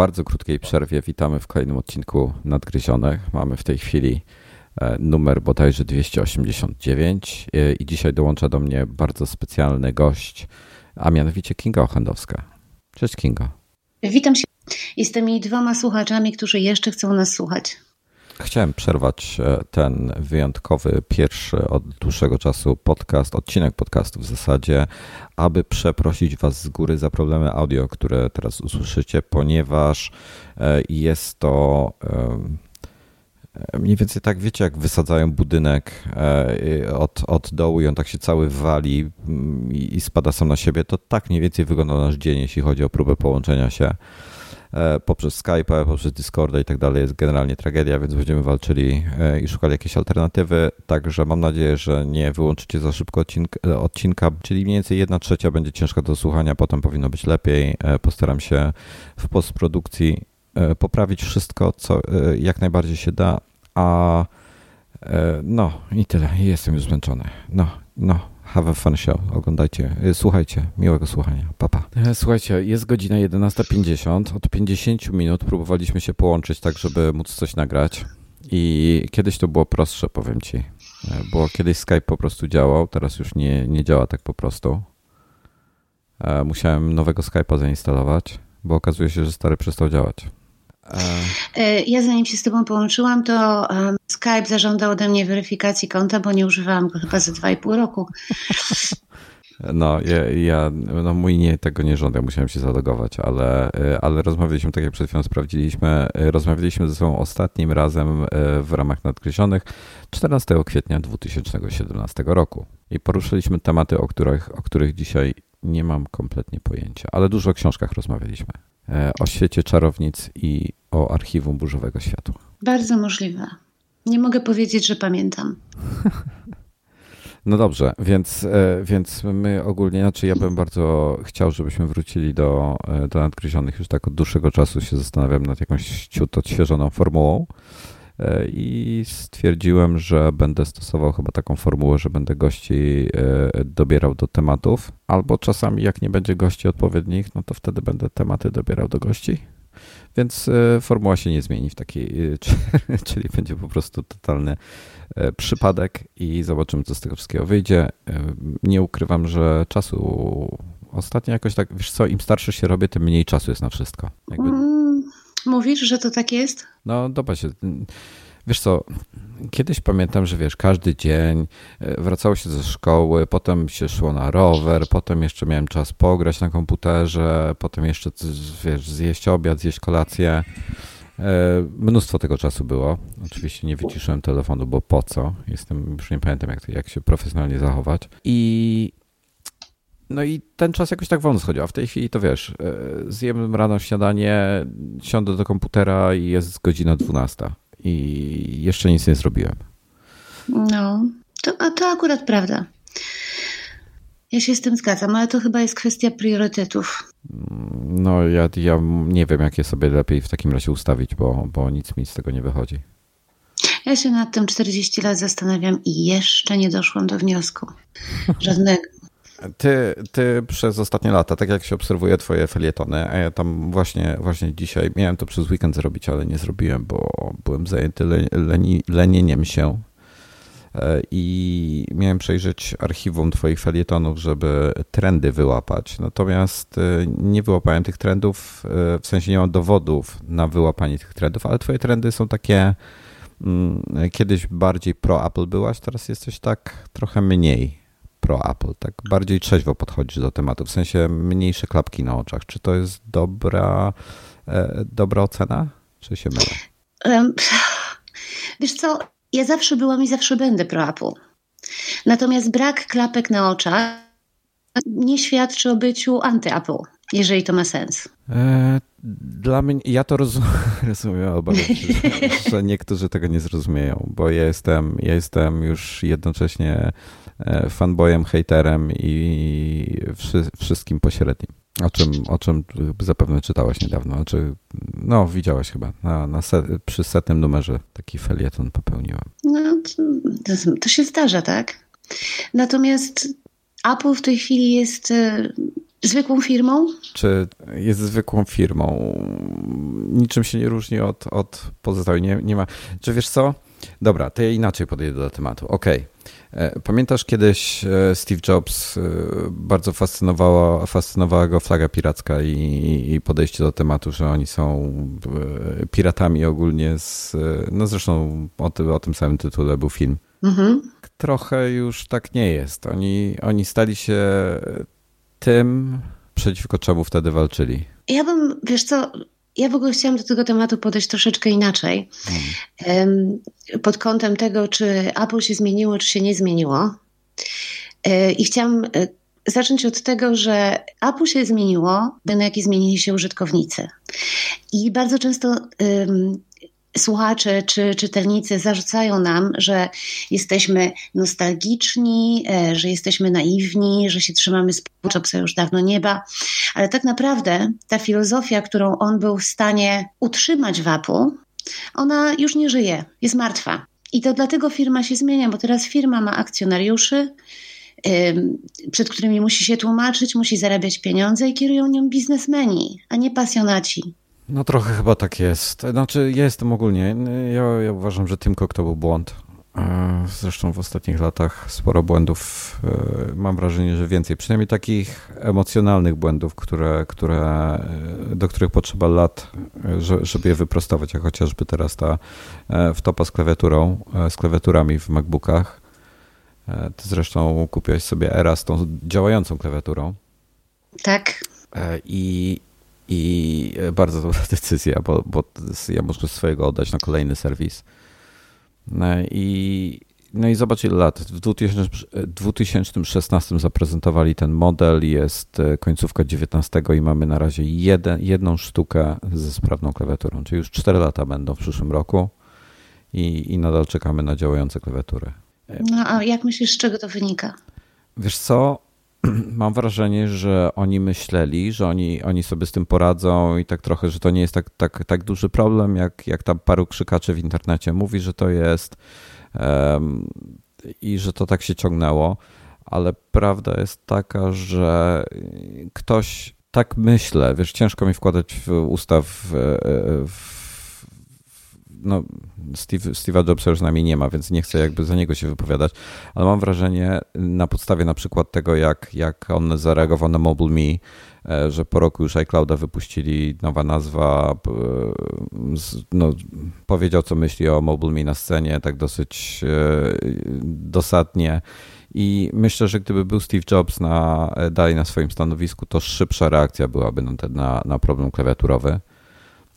bardzo krótkiej przerwie witamy w kolejnym odcinku Nadgryzionych. Mamy w tej chwili e, numer bodajże 289 e, i dzisiaj dołącza do mnie bardzo specjalny gość, a mianowicie Kinga Ochendowska. Cześć Kinga. Witam się tymi dwoma słuchaczami, którzy jeszcze chcą nas słuchać. Chciałem przerwać e, ten wyjątkowy, pierwszy od dłuższego czasu podcast, odcinek podcastu w zasadzie, aby przeprosić Was z góry za problemy audio, które teraz usłyszycie, ponieważ e, jest to e, mniej więcej tak, wiecie, jak wysadzają budynek od, od dołu i on tak się cały wali mm, i spada sam na siebie, to tak mniej więcej wygląda nasz dzień, jeśli chodzi o próbę połączenia się poprzez Skype, poprzez Discorda i tak dalej jest generalnie tragedia, więc będziemy walczyli e, i szukali jakiejś alternatywy. Także mam nadzieję, że nie wyłączycie za szybko odcinka, e, czyli mniej więcej jedna trzecia będzie ciężka do słuchania, potem powinno być lepiej. Postaram się w postprodukcji poprawić wszystko, co jak najbardziej się da, a no i tyle. Jestem już zmęczony. No, no. Have a fun show. Oglądajcie, y, słuchajcie, miłego słuchania. Papa. Pa. E, słuchajcie, jest godzina 11.50. Od 50 minut próbowaliśmy się połączyć tak, żeby móc coś nagrać. I kiedyś to było prostsze, powiem ci. E, bo kiedyś Skype po prostu działał, teraz już nie, nie działa tak po prostu. E, musiałem nowego Skype'a zainstalować, bo okazuje się, że stary przestał działać. E, ja zanim się z Tobą połączyłam, to Skype zażądał ode mnie weryfikacji konta, bo nie używałam go chyba za 2,5 roku. No, ja, ja, no mój nie, tego nie żądam, musiałem się zalogować, ale, e, ale rozmawialiśmy, tak jak przed chwilą sprawdziliśmy, e, rozmawialiśmy ze sobą ostatnim razem w ramach nadgryzionych 14 kwietnia 2017 roku i poruszyliśmy tematy, o których, o których dzisiaj nie mam kompletnie pojęcia, ale dużo o książkach rozmawialiśmy. O świecie czarownic i o archiwum burzowego światła. Bardzo możliwe. Nie mogę powiedzieć, że pamiętam. No dobrze, więc, e, więc my ogólnie, znaczy ja bym bardzo chciał, żebyśmy wrócili do, e, do nadgryzionych. Już tak od dłuższego czasu się zastanawiam nad jakąś ciut odświeżoną formułą e, i stwierdziłem, że będę stosował chyba taką formułę, że będę gości dobierał do tematów, albo czasami jak nie będzie gości odpowiednich, no to wtedy będę tematy dobierał do gości. Więc e, formuła się nie zmieni w takiej, e, czyli będzie po prostu totalny e, przypadek i zobaczymy, co z tego wszystkiego wyjdzie. Nie ukrywam, że czasu ostatnio jakoś tak, wiesz co, im starszy się robię, tym mniej czasu jest na wszystko. Jakby... Mówisz, że to tak jest? No, dobra się. Wiesz co, kiedyś pamiętam, że wiesz, każdy dzień e, wracało się ze szkoły, potem się szło na rower, potem jeszcze miałem czas pograć na komputerze, potem jeszcze wiesz, zjeść obiad, zjeść kolację. E, mnóstwo tego czasu było. Oczywiście nie wyciszyłem telefonu, bo po co? Jestem, już nie pamiętam, jak, jak się profesjonalnie zachować. I no i ten czas jakoś tak wolno schodził, a w tej chwili to wiesz, e, zjem rano śniadanie, siądę do komputera i jest godzina 12 i jeszcze nic nie zrobiłem. No, to, a to akurat prawda. Ja się z tym zgadzam, ale to chyba jest kwestia priorytetów. No, ja, ja nie wiem, jak je sobie lepiej w takim razie ustawić, bo, bo nic mi z tego nie wychodzi. Ja się nad tym 40 lat zastanawiam i jeszcze nie doszłam do wniosku. Żadnego. Ty, ty przez ostatnie lata, tak jak się obserwuje twoje felietony, a ja tam właśnie, właśnie dzisiaj miałem to przez weekend zrobić, ale nie zrobiłem, bo byłem zajęty leni, lenieniem się e, i miałem przejrzeć archiwum twoich felietonów, żeby trendy wyłapać. Natomiast e, nie wyłapałem tych trendów, e, w sensie nie mam dowodów na wyłapanie tych trendów, ale twoje trendy są takie mm, kiedyś bardziej pro Apple byłaś, teraz jesteś tak trochę mniej pro Apple, tak bardziej trzeźwo podchodzisz do tematu, w sensie mniejsze klapki na oczach. Czy to jest dobra, e, dobra ocena, czy się mylę? wiesz co, ja zawsze byłam i zawsze będę pro Apple. Natomiast brak klapek na oczach nie świadczy o byciu anty-Apple, jeżeli to ma sens. E, dla mnie, ja to rozumiem, rozumiem obawiam się, że, że niektórzy tego nie zrozumieją, bo ja jestem, ja jestem już jednocześnie fanboyem, haterem i wszystkim pośrednim. O czym, o czym zapewne czytałaś niedawno. Znaczy, no, widziałaś chyba. Na, na set, przy setnym numerze taki felieton popełniłam. No, to, to się zdarza, tak? Natomiast Apple w tej chwili jest e, zwykłą firmą? Czy jest zwykłą firmą? Niczym się nie różni od, od pozostałych. Nie, nie ma. Czy wiesz co? Dobra, to ja inaczej podejdę do tematu. Okej. Okay. E, pamiętasz kiedyś e, Steve Jobs e, bardzo fascynowała, fascynowała go flaga piracka i, i, podejście do tematu, że oni są piratami ogólnie z, no zresztą o, ty, o tym samym tytule był film. Mhm. Trochę już tak nie jest. Oni, oni stali się tym, przeciwko czemu wtedy walczyli. Ja bym, wiesz co, ja w ogóle chciałam do tego tematu podejść troszeczkę inaczej. Hmm. Pod kątem tego, czy Apple się zmieniło, czy się nie zmieniło. E, I chciałam e, zacząć od tego, że Apple się zmieniło, na jaki zmienili się użytkownicy. I bardzo często słuchacze czy czytelnicy zarzucają nam, że jesteśmy nostalgiczni, e, że jesteśmy naiwni, że się trzymamy z Jobsa już dawno nieba, ale tak naprawdę ta filozofia, którą on był w stanie utrzymać w Apple, ona już nie żyje, jest martwa. I to dlatego firma się zmienia, bo teraz firma ma akcjonariuszy, przed którymi musi się tłumaczyć, musi zarabiać pieniądze i kierują nią biznesmeni, a nie pasjonaci. No trochę chyba tak jest. Znaczy ja jestem ogólnie, ja, ja uważam, że Tim Cook to był błąd. E, zresztą w ostatnich latach sporo błędów, e, mam wrażenie, że więcej, przynajmniej takich emocjonalnych błędów, które, które, e, do których potrzeba lat, żeby je wyprostować, jak chociażby teraz ta wtopa z klawiaturą, z klawiaturami w MacBookach. Ty zresztą kupiłeś sobie Era z tą działającą klawiaturą. Tak. I, i bardzo dobra decyzja, bo, bo ja muszę swojego oddać na kolejny serwis. No i, no i zobacz ile lat. W 2016 zaprezentowali ten model, jest e, końcówka 19 i mamy na razie jeden, jedną sztukę ze sprawną klawiaturą, czyli już 4 lata będą w przyszłym roku i, i nadal czekamy na działające klawiatury. No a jak myślisz, z czego to wynika? Wiesz co, mam wrażenie, że oni myśleli, że oni, oni sobie z tym poradzą i tak trochę, że to nie jest tak, tak, tak duży problem, jak, jak tam paru krzykaczy w internecie mówi, że to jest um, i że to tak się ciągnęło, ale prawda jest taka, że ktoś tak myślę, wiesz, ciężko mi wkładać w ustaw w, w no, Steve, Steve'a Jobsa już z nami nie ma, więc nie chcę jakby za niego się wypowiadać, ale mam wrażenie na podstawie na przykład tego, jak, jak on zareagował na MobileMe, e, że po roku już iClouda wypuścili nowa nazwa, no, powiedział co myśli o MobileMe na scenie, tak dosyć e, dosadnie. I myślę, że gdyby był Steve Jobs na, dalej na swoim stanowisku, to szybsza reakcja byłaby na, ten, na, na problem klawiaturowy.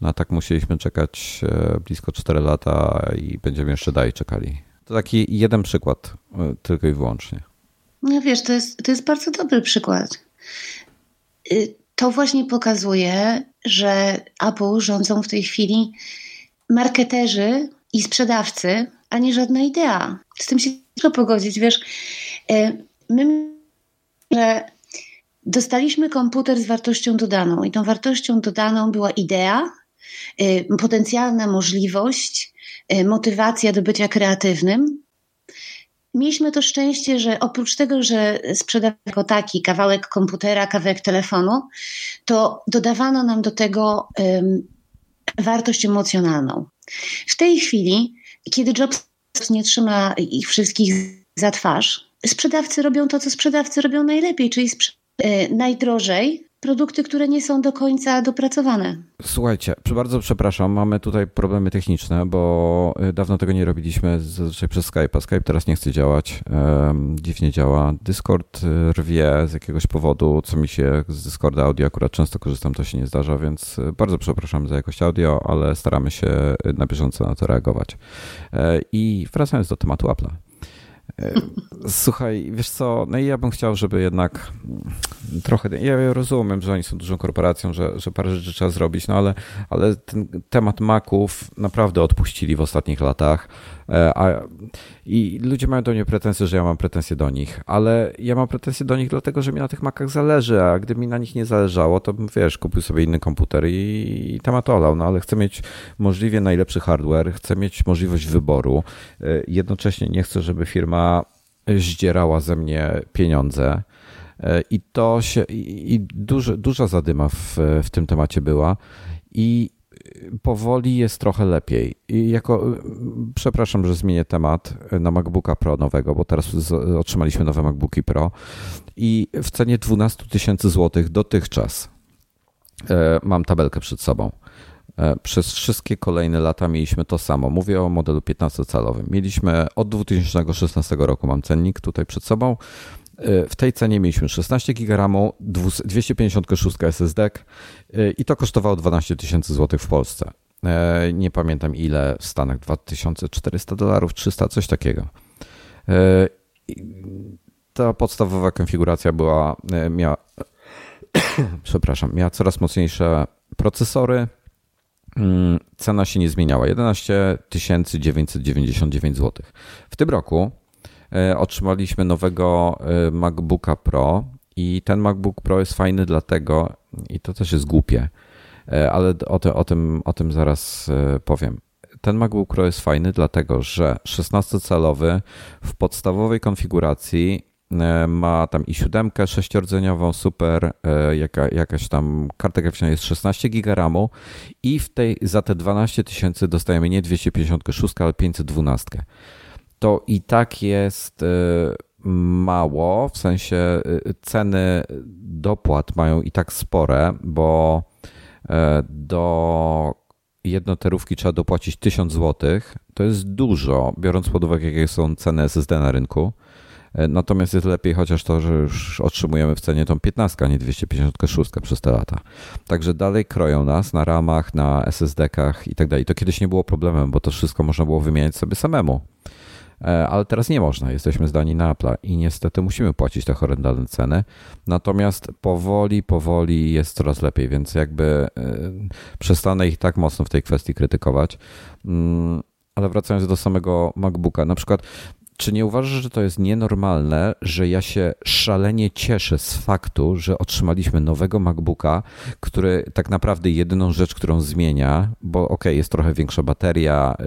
No a tak musieliśmy czekać e, blisko 4 lata i będziemy jeszcze dalej czekali. To taki jeden przykład, e, tylko i wyłącznie. No wiesz, to jest, to jest bardzo dobry przykład. Y, to właśnie pokazuje, że Apple rządzą w tej chwili marketerzy i sprzedawcy, a nie żadna idea. Z tym się trzeba pogodzić. Wiesz, e, my że dostaliśmy komputer z wartością dodaną i tą wartością dodaną była idea, potencjalna możliwość, y, motywacja do bycia kreatywnym. Mieliśmy to szczęście, że oprócz tego, że sprzedawano taki kawałek komputera, kawałek telefonu, to dodawano nam do tego um, wartość emocjonalną. W tej chwili, kiedy Jobs nie trzyma ich wszystkich za twarz, sprzedawcy robią to, co sprzedawcy robią najlepiej, czyli y, najdrożej, produkty, które nie są do końca dopracowane. Słuchajcie, bardzo przepraszam, mamy tutaj problemy techniczne, bo y, dawno tego nie robiliśmy zazwyczaj przez Skype, a Skype teraz nie chce działać, dziwnie działa. Discord y, rwie z jakiegoś powodu, co mi się z Discorda audio akurat często korzystam, to się nie zdarza, więc y, bardzo przepraszam za jakość audio, ale staramy się na bieżąco na to reagować. E, I wracając do tematu Apple'a. E, słuchaj, wiesz co, no i ja bym chciał, żeby jednak trochę, ja rozumiem, że oni są dużą korporacją, że, że parę rzeczy trzeba zrobić, no ale, ale ten temat maków naprawdę odpuścili w ostatnich latach. E, a, I ludzie mają do mnie pretensje, że ja mam pretensje do nich, ale ja mam pretensje do nich dlatego, że mi na tych makach zależy, a gdyby mi na nich nie zależało, to bym, wiesz, kupił sobie inny komputer i, i temat olał, no ale chcę mieć możliwie najlepszy hardware, chcę mieć możliwość wyboru, e, jednocześnie nie chcę, żeby firma zdzierała ze mnie pieniądze. I to się, i, i duży, duża zadyma w, w tym temacie była. I powoli jest trochę lepiej. I jako, przepraszam, że zmienię temat na MacBooka Pro nowego, bo teraz otrzymaliśmy nowe MacBooki Pro i w cenie 12 tysięcy złotych dotychczas e, mam tabelkę przed sobą. E, przez wszystkie kolejne lata mieliśmy to samo. Mówię o modelu 15-calowym. Mieliśmy od 2016 roku, mam cennik tutaj przed sobą. E, w tej cenie mieliśmy 16 GB RAMu, 256 SSD i to kosztowało 12 tysięcy złotych w Polsce. E, nie pamiętam ile w Stanach, 2400 dolarów, 300, coś takiego. E, ta podstawowa konfiguracja była, miała, przepraszam, miała coraz mocniejsze procesory, mm, cena się nie zmieniała, 11 999 zł. W tym roku otrzymaliśmy nowego e, MacBooka Pro i ten MacBook Pro jest fajny dlatego, i to też jest głupie, e, ale o, te, o, tym, o tym zaraz powiem. Ten MacBook Pro jest fajny dlatego, że 16-calowy w podstawowej konfiguracji ma tam i siódemkę sześciordzeniową, super, jaka, jakaś tam karta graficzna jest 16 GB i w tej, za te 12 tysięcy dostajemy nie 256, ale 512 to i tak jest y, mało, w sensie y, ceny dopłat mają i tak spore, bo e, do jednoterówki trzeba dopłacić 1000 zł. To jest dużo, biorąc pod uwagę, jakie są ceny SSD na rynku. E, natomiast jest lepiej chociaż to, że już otrzymujemy w cenie tą 15, a nie 256 przez te lata. Także dalej kroją nas na ramach, na SSD-kach i tak dalej. To kiedyś nie było problemem, bo to wszystko można było wymieniać sobie samemu. E, ale teraz nie można, jesteśmy zdani na Apple i niestety musimy płacić te horrendalne ceny. Natomiast powoli, powoli jest coraz lepiej, więc jakby e, przestanę ich tak mocno w tej kwestii krytykować. Mm, ale wracając do samego MacBooka, na przykład czy nie uważasz, że to jest nienormalne, że ja się szalenie cieszę z faktu, że otrzymaliśmy nowego MacBooka, który tak naprawdę jedyną rzecz, którą zmienia, bo ok, jest trochę większa bateria, y,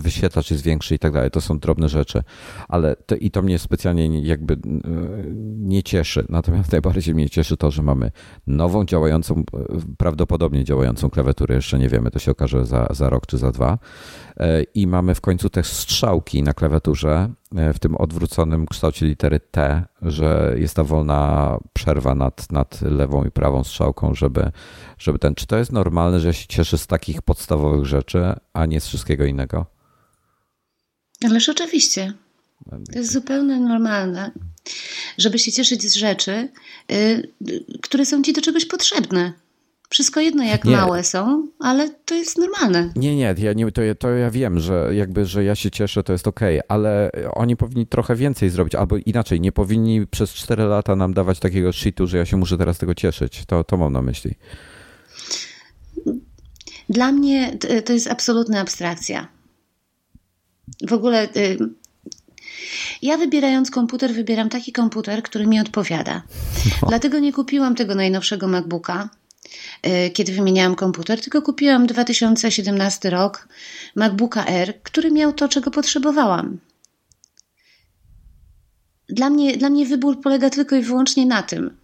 wyświetlacz jest większy i tak dalej, to są drobne rzeczy, ale to, i to mnie specjalnie jakby y, nie cieszy. Natomiast najbardziej mnie cieszy to, że mamy nową działającą, y, prawdopodobnie działającą klawiaturę, jeszcze nie wiemy, to się okaże za, za rok czy za dwa i mamy w końcu też strzałki na klawiaturze w tym odwróconym kształcie litery T, że jest ta wolna przerwa nad, nad lewą i prawą strzałką, żeby, żeby ten. Czy to jest normalne, że się cieszy z takich podstawowych rzeczy, a nie z wszystkiego innego? Ależ oczywiście. To jest zupełnie normalne, żeby się cieszyć z rzeczy, y, które są ci do czegoś potrzebne. Wszystko jedno, jak nie. małe są, ale to jest normalne. Nie, nie, ja, nie to, to ja wiem, że jakby, że ja się cieszę, to jest okej, okay, ale oni powinni trochę więcej zrobić, albo inaczej, nie powinni przez 4 lata nam dawać takiego shitu, że ja się muszę teraz tego cieszyć. To, to mam na myśli. Dla mnie to jest absolutna abstrakcja. W ogóle y, ja wybierając komputer, wybieram taki komputer, który mi odpowiada. No. Dlatego nie kupiłam tego najnowszego MacBooka, kiedy wymieniałam komputer, tylko kupiłam 2017 rok MacBooka R, który miał to, czego potrzebowałam. Dla mnie, dla mnie wybór polega tylko i wyłącznie na tym.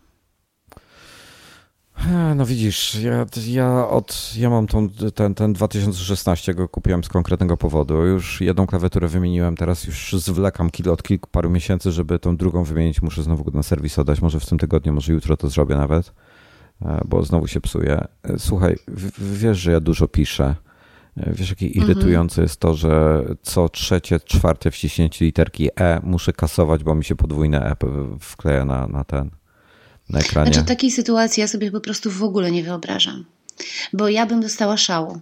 No widzisz, ja, ja, od, ja mam tą, ten, ten 2016 go kupiłem z konkretnego powodu. Już jedną klawiaturę wymieniłem, teraz już zwlekam kilo od kilku paru miesięcy, żeby tą drugą wymienić. Muszę znowu na serwis oddać, może w tym tygodniu, może jutro to zrobię nawet. E, bo znowu się psuje. E, słuchaj, wiesz, że ja dużo piszę. E, wiesz, jakie mhm. irytujące jest to, że co trzecie, czwarte wciśnięcie literki E muszę kasować, bo mi się podwójne E wkleja na, na ten, na ekranie. Znaczy takiej sytuacji ja sobie po prostu w ogóle nie wyobrażam, bo ja bym dostała szału.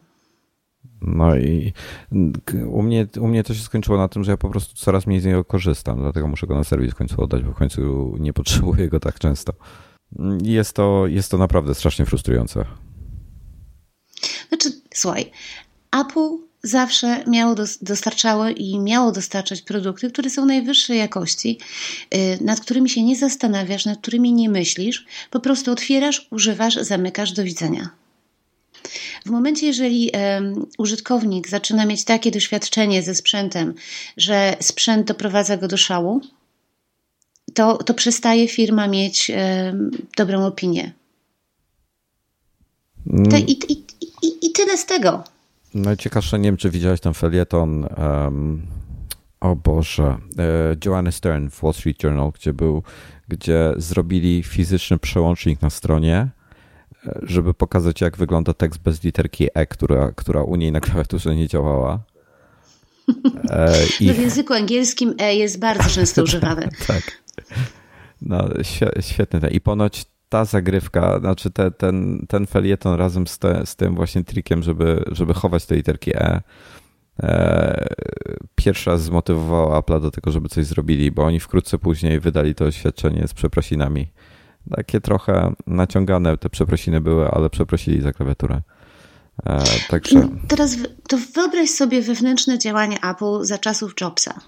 No i u mnie, u mnie to się skończyło na tym, że ja po prostu coraz mniej z niego korzystam, dlatego muszę go na serwis w końcu oddać, bo w końcu nie potrzebuję go tak często. Jest to, jest to naprawdę strasznie frustrujące. Znaczy, słuchaj, Apple zawsze miało dostarczało i miało dostarczać produkty, które są najwyższej jakości, y, nad którymi się nie zastanawiasz, nad którymi nie myślisz, po prostu otwierasz, używasz, zamykasz, do widzenia. W momencie, jeżeli um, użytkownik zaczyna mieć takie doświadczenie ze sprzętem, że sprzęt doprowadza go do szału, to, to przestaje firma mieć dobrą opinię. Te, i, i, i, I tyle z tego. Najciekawsze, nie wiem, czy widziałeś ten felieton um, o Boże, e, Joanny Stern w Wall Street Journal, gdzie był, gdzie zrobili fizyczny przełącznik na stronie, e, żeby pokazać, jak wygląda tekst bez literki E, która, która u niej na klawiaturze nie działała. E, I... No w języku angielskim E jest bardzo często używane. tak. No, świetny. I ponoć ta zagrywka, znaczy te, ten, ten felieton razem z, te, z tym właśnie trikiem, żeby, żeby chować te literki E, e, pierwszy raz zmotywowała Apple do tego, żeby coś zrobili, bo oni wkrótce później wydali to oświadczenie z przeprosinami. Takie trochę naciągane te przeprosiny były, ale przeprosili za klawiaturę. E, także... Teraz to wyobraź sobie wewnętrzne działanie Apple za czasów Jobsa.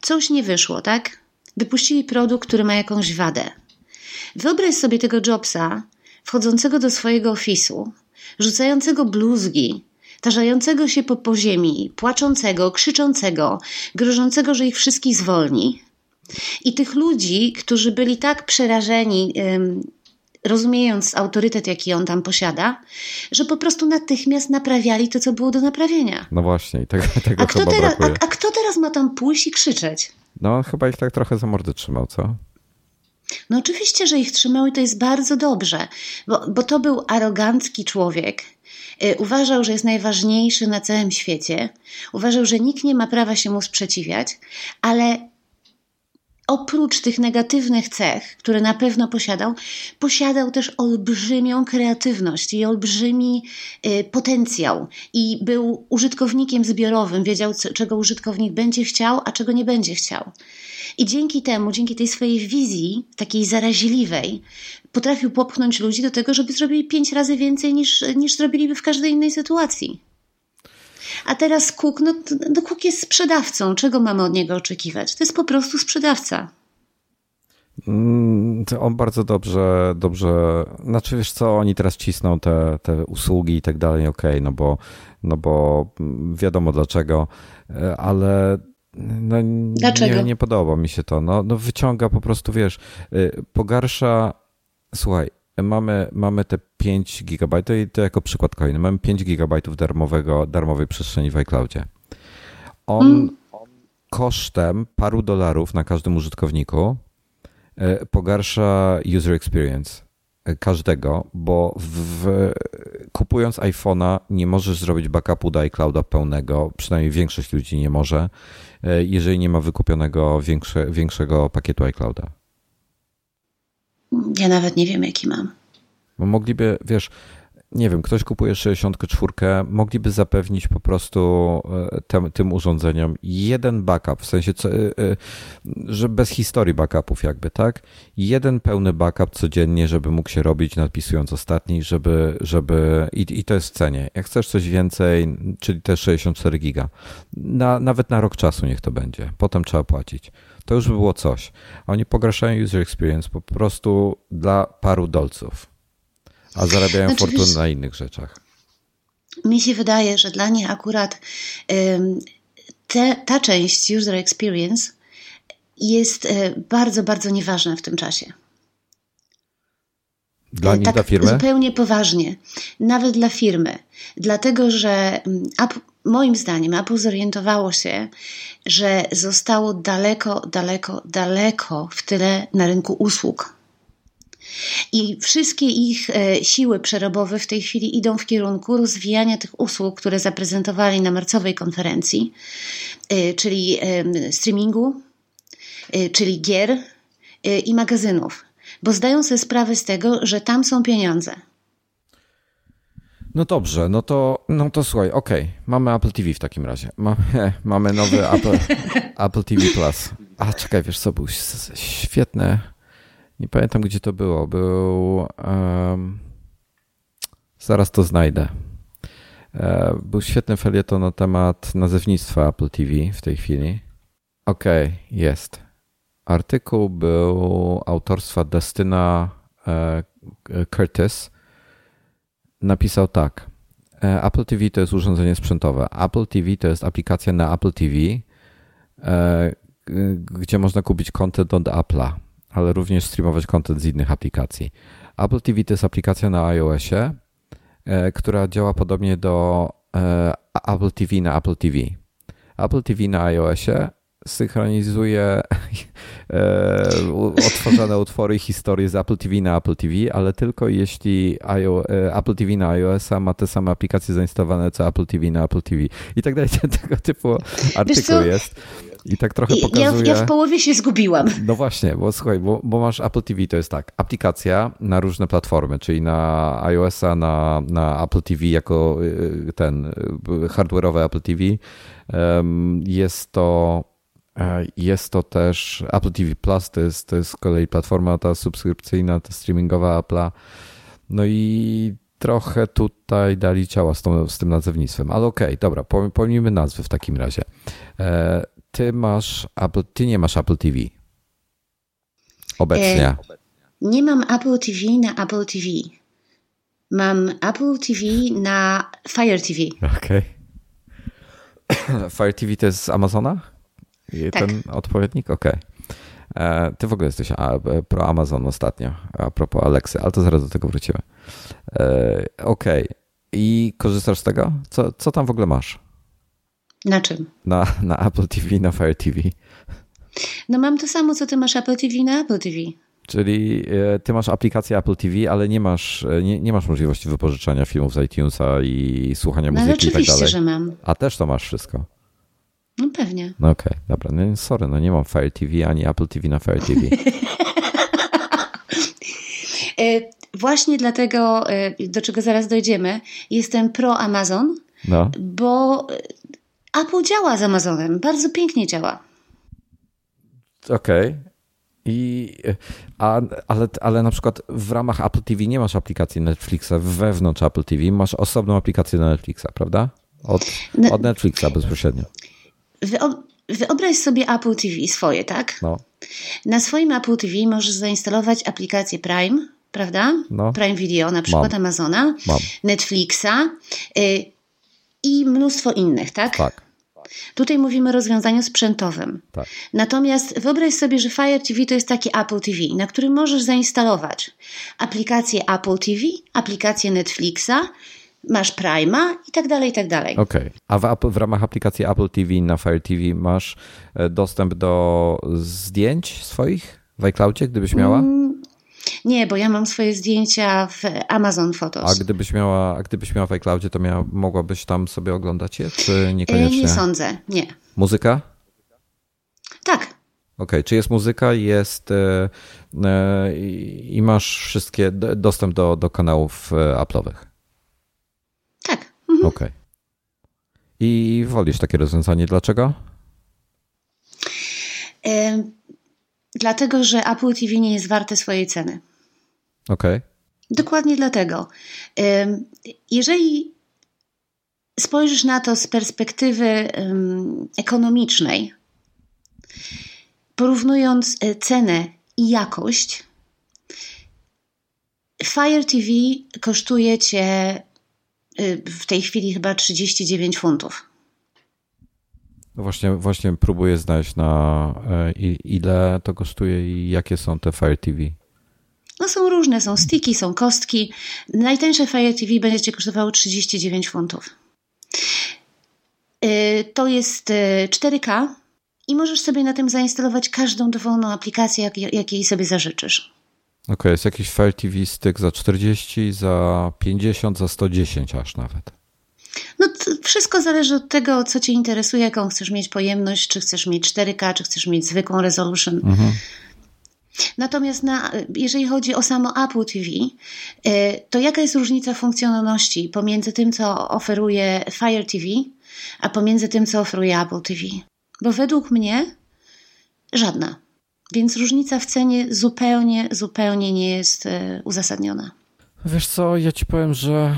Coś nie wyszło, tak? Wypuścili produkt, który ma jakąś wadę. Wyobraź sobie tego Jobsa wchodzącego do swojego ofisu, rzucającego bluzgi, tarzającego się po poziemi, płaczącego, krzyczącego, grożącego, że ich wszystkich zwolni. I tych ludzi, którzy byli tak przerażeni, rozumiejąc autorytet, jaki on tam posiada, że po prostu natychmiast naprawiali to, co było do naprawienia. No właśnie, tego, tego a kto, teraz, a, a kto teraz ma tam pójść i krzyczeć? No, chyba ich tak trochę za mordy trzymał, co? No oczywiście, że ich trzymał i to jest bardzo dobrze, bo, bo to był arogancki człowiek. Y, uważał, że jest najważniejszy na całym świecie. Uważał, że nikt nie ma prawa się mu sprzeciwiać, ale oprócz tych negatywnych cech, które na pewno posiadał, posiadał też olbrzymią kreatywność i olbrzymi y, potencjał. I był użytkownikiem zbiorowym, wiedział, czego użytkownik będzie chciał, a czego nie będzie chciał. I dzięki temu, dzięki tej swojej wizji, takiej zaraźliwej, potrafił popchnąć ludzi do tego, żeby zrobili pięć razy więcej niż, niż zrobiliby w każdej innej sytuacji. A teraz Cook, no, no Cook jest sprzedawcą. Czego mamy od niego oczekiwać? To jest po prostu sprzedawca. Mm, on bardzo dobrze, dobrze, znaczy wiesz co, oni teraz cisną te, te usługi i tak dalej, okej, okay, no bo, no bo wiadomo dlaczego, e, ale no, Dlaczego? Nie, nie podoba mi się to. No, no wyciąga po prostu, wiesz, y, pogarsza. Słuchaj, mamy, mamy te 5 GB, i to jako przykład kolejny. Mamy 5 GB darmowego, darmowej przestrzeni w iCloudzie. On mm. kosztem paru dolarów na każdym użytkowniku y, pogarsza user experience każdego, bo w, kupując iPhone'a nie możesz zrobić backupu do iClouda pełnego, przynajmniej większość ludzi nie może, e, jeżeli nie ma wykupionego większe, większego pakietu iClouda. Ja nawet nie wiem, jaki mam. Bo mogliby, wiesz, nie wiem, ktoś kupuje 64, mogliby zapewnić po prostu e, tym, urządzeniom jeden backup, w sensie, co, e, e, że bez historii backupów jakby, tak? Jeden pełny backup codziennie, żeby mógł się robić, nadpisując ostatni, żeby, żeby i, i to jest w cenie. Jak chcesz coś więcej, czyli te 64 giga, na, nawet na rok czasu niech to będzie, potem trzeba płacić. To już by było coś. Oni pogarszają user experience po prostu dla paru dolców. A zarabiają znaczy, fortunę wiesz, na innych rzeczach. Mi się wydaje, że dla nich akurat te, ta część user experience jest e, bardzo, bardzo nieważna w tym czasie. Dla nich, tak dla firmy? Zupełnie poważnie. Nawet dla firmy. Dlatego, że Apple, moim zdaniem Apple zorientowało się, że zostało daleko, daleko, daleko w tyle na rynku usług. I wszystkie ich e, siły przerobowe w tej chwili idą w kierunku rozwijania tych usług, które zaprezentowali na marcowej konferencji, e, czyli streamingu, e, czyli gier i magazynów, bo zdają sobie sprawę z tego, że tam są pieniądze. No dobrze, no to, no to słuchaj, okej, okay. mamy Apple TV w takim razie. Mamy, mamy nowy Apple, Apple TV Plus. A czekaj, wiesz co, był świetne nie pamiętam, gdzie to było. Był. Um, zaraz to znajdę. E, był świetny felieton na temat nazewnictwa Apple TV w tej chwili. Okej, okay, jest. Artykuł był autorstwa Destyna e, Curtis. Napisał tak. E, Apple TV to jest urządzenie sprzętowe. Apple TV to jest aplikacja na Apple TV, gdzie można kupić content od Apple'a, ale również streamować content z innych aplikacji. Apple TV to jest aplikacja na iOSie, która działa podobnie do Apple TV na Apple TV. Apple TV na iOSie synchronizuje e, otworzone utwory i historie z Apple TV na Apple TV, ale tylko jeśli IO, e, Apple TV na iOS-a ma te same aplikacje zainstalowane co Apple TV na Apple TV i tak dalej. Tego typu artykuł jest. I tak trochę pokazuje... Ja, ja, w połowie się zgubiłam. No właśnie, bo słuchaj, bo, bo, masz Apple TV, to jest tak, aplikacja na różne platformy, czyli na iOS-a, na, na Apple TV jako y, ten y, hardware'owe Apple TV. Jest to E, jest to też Apple TV Plus, to jest, to jest z kolei platforma ta subskrypcyjna, ta streamingowa Apple'a. No i trochę tutaj dali ciała z, tą, z tym nazewnictwem, ale okej, okay, dobra, pomijmy nazwy w takim razie. E, ty masz Apple, ty nie masz Apple TV. Obecnie. E, nie mam Apple TV na Apple TV. Mam Apple TV na Fire TV. Okej. Okay. Fire TV to jest z Amazona? Tak. ten odpowiednik? Okej. Okay. E, ty w ogóle jesteś pro Amazon ostatnio, a propos Alexy, ale to zaraz do tego wrócimy. E, okej. Okay. I korzystasz z tego? Co, co tam w ogóle masz? Na czym? Na, na Apple TV, na Fire TV. No mam to samo, co ty masz Apple TV na Apple TV. Czyli e, ty masz aplikację Apple TV, ale nie masz, nie, nie masz możliwości wypożyczania filmów z iTunesa i słuchania no, muzyki i tak dalej. oczywiście, że mam. A też to masz wszystko. No pewnie. No okej, okay, dobra. No sorry, no nie mam Fire TV ani Apple TV na Fire TV. E, właśnie dlatego, e, do czego zaraz dojdziemy, jestem pro Amazon, no. bo Apple działa z Amazonem, bardzo pięknie działa. Okej. Okay. I, a, ale, ale na przykład w ramach Apple TV nie masz aplikacji Netflixa wewnątrz Apple TV, masz osobną aplikację na Netflixa, prawda? Od, no, od Netflixa bezpośrednio. Wyobraź sobie Apple TV swoje, tak? No. Na swoim Apple TV możesz zainstalować aplikację Prime, prawda? No. Prime Video, na przykład Mam. Amazona, Mam. Netflixa y, i mnóstwo innych, tak? Tak. Tutaj mówimy o rozwiązaniu sprzętowym. Tak. Natomiast wyobraź sobie, że Fire TV to jest taki Apple TV, na którym możesz zainstalować aplikację Apple TV, aplikację Netflixa, masz Prima i tak dalej, i tak dalej. Okej. Okay. A w, w ramach aplikacji Apple TV na Fire TV masz e, dostęp do zdjęć swoich w iCloudzie, gdybyś miała? Mm, nie, bo ja mam swoje zdjęcia w Amazon Photos. A gdybyś miała, a gdybyś miała w iCloudzie, to miała, mogłabyś tam sobie oglądać je, czy niekoniecznie? Nie sądzę, nie. Muzyka? Tak. Okej, okay. czy jest muzyka, jest e, e, i masz wszystkie dostęp do, do kanałów e, Apple'owych? Okej. Okay. I wolisz takie rozwiązanie. Dlaczego? Yy, dlatego, że Apple TV nie jest warte swojej ceny. Okej. Okay. Dokładnie dlatego. Yy, jeżeli spojrzysz na to z perspektywy yy, ekonomicznej, porównując e, cenę i jakość, Fire TV kosztuje cię w tej chwili chyba 39 funtów. No właśnie, właśnie próbuję znaleźć na e, ile to kosztuje i jakie są te Fire TV. No są różne, są sticki, są kostki. Najtańsze Fire TV będzie Cię kosztowało 39 funtów. Y, to jest 4K y, i możesz sobie na tym zainstalować każdą dowolną aplikację, jakiej sobie zażyczysz. Okej, okay, jest jakiś Fire TV Stick za 40, za 50, za 110 aż nawet. No wszystko zależy od tego, co Cię interesuje, jaką chcesz mieć pojemność, czy chcesz mieć 4K, czy chcesz mieć zwykłą resolution. Mhm. Natomiast na, jeżeli chodzi o samo Apple TV, y, to jaka jest różnica funkcjonalności pomiędzy tym, co oferuje Fire TV, a pomiędzy tym, co oferuje Apple TV? Bo według mnie żadna. Więc różnica w cenie zupełnie, zupełnie nie jest e, uzasadniona. Wiesz co, ja ci powiem, że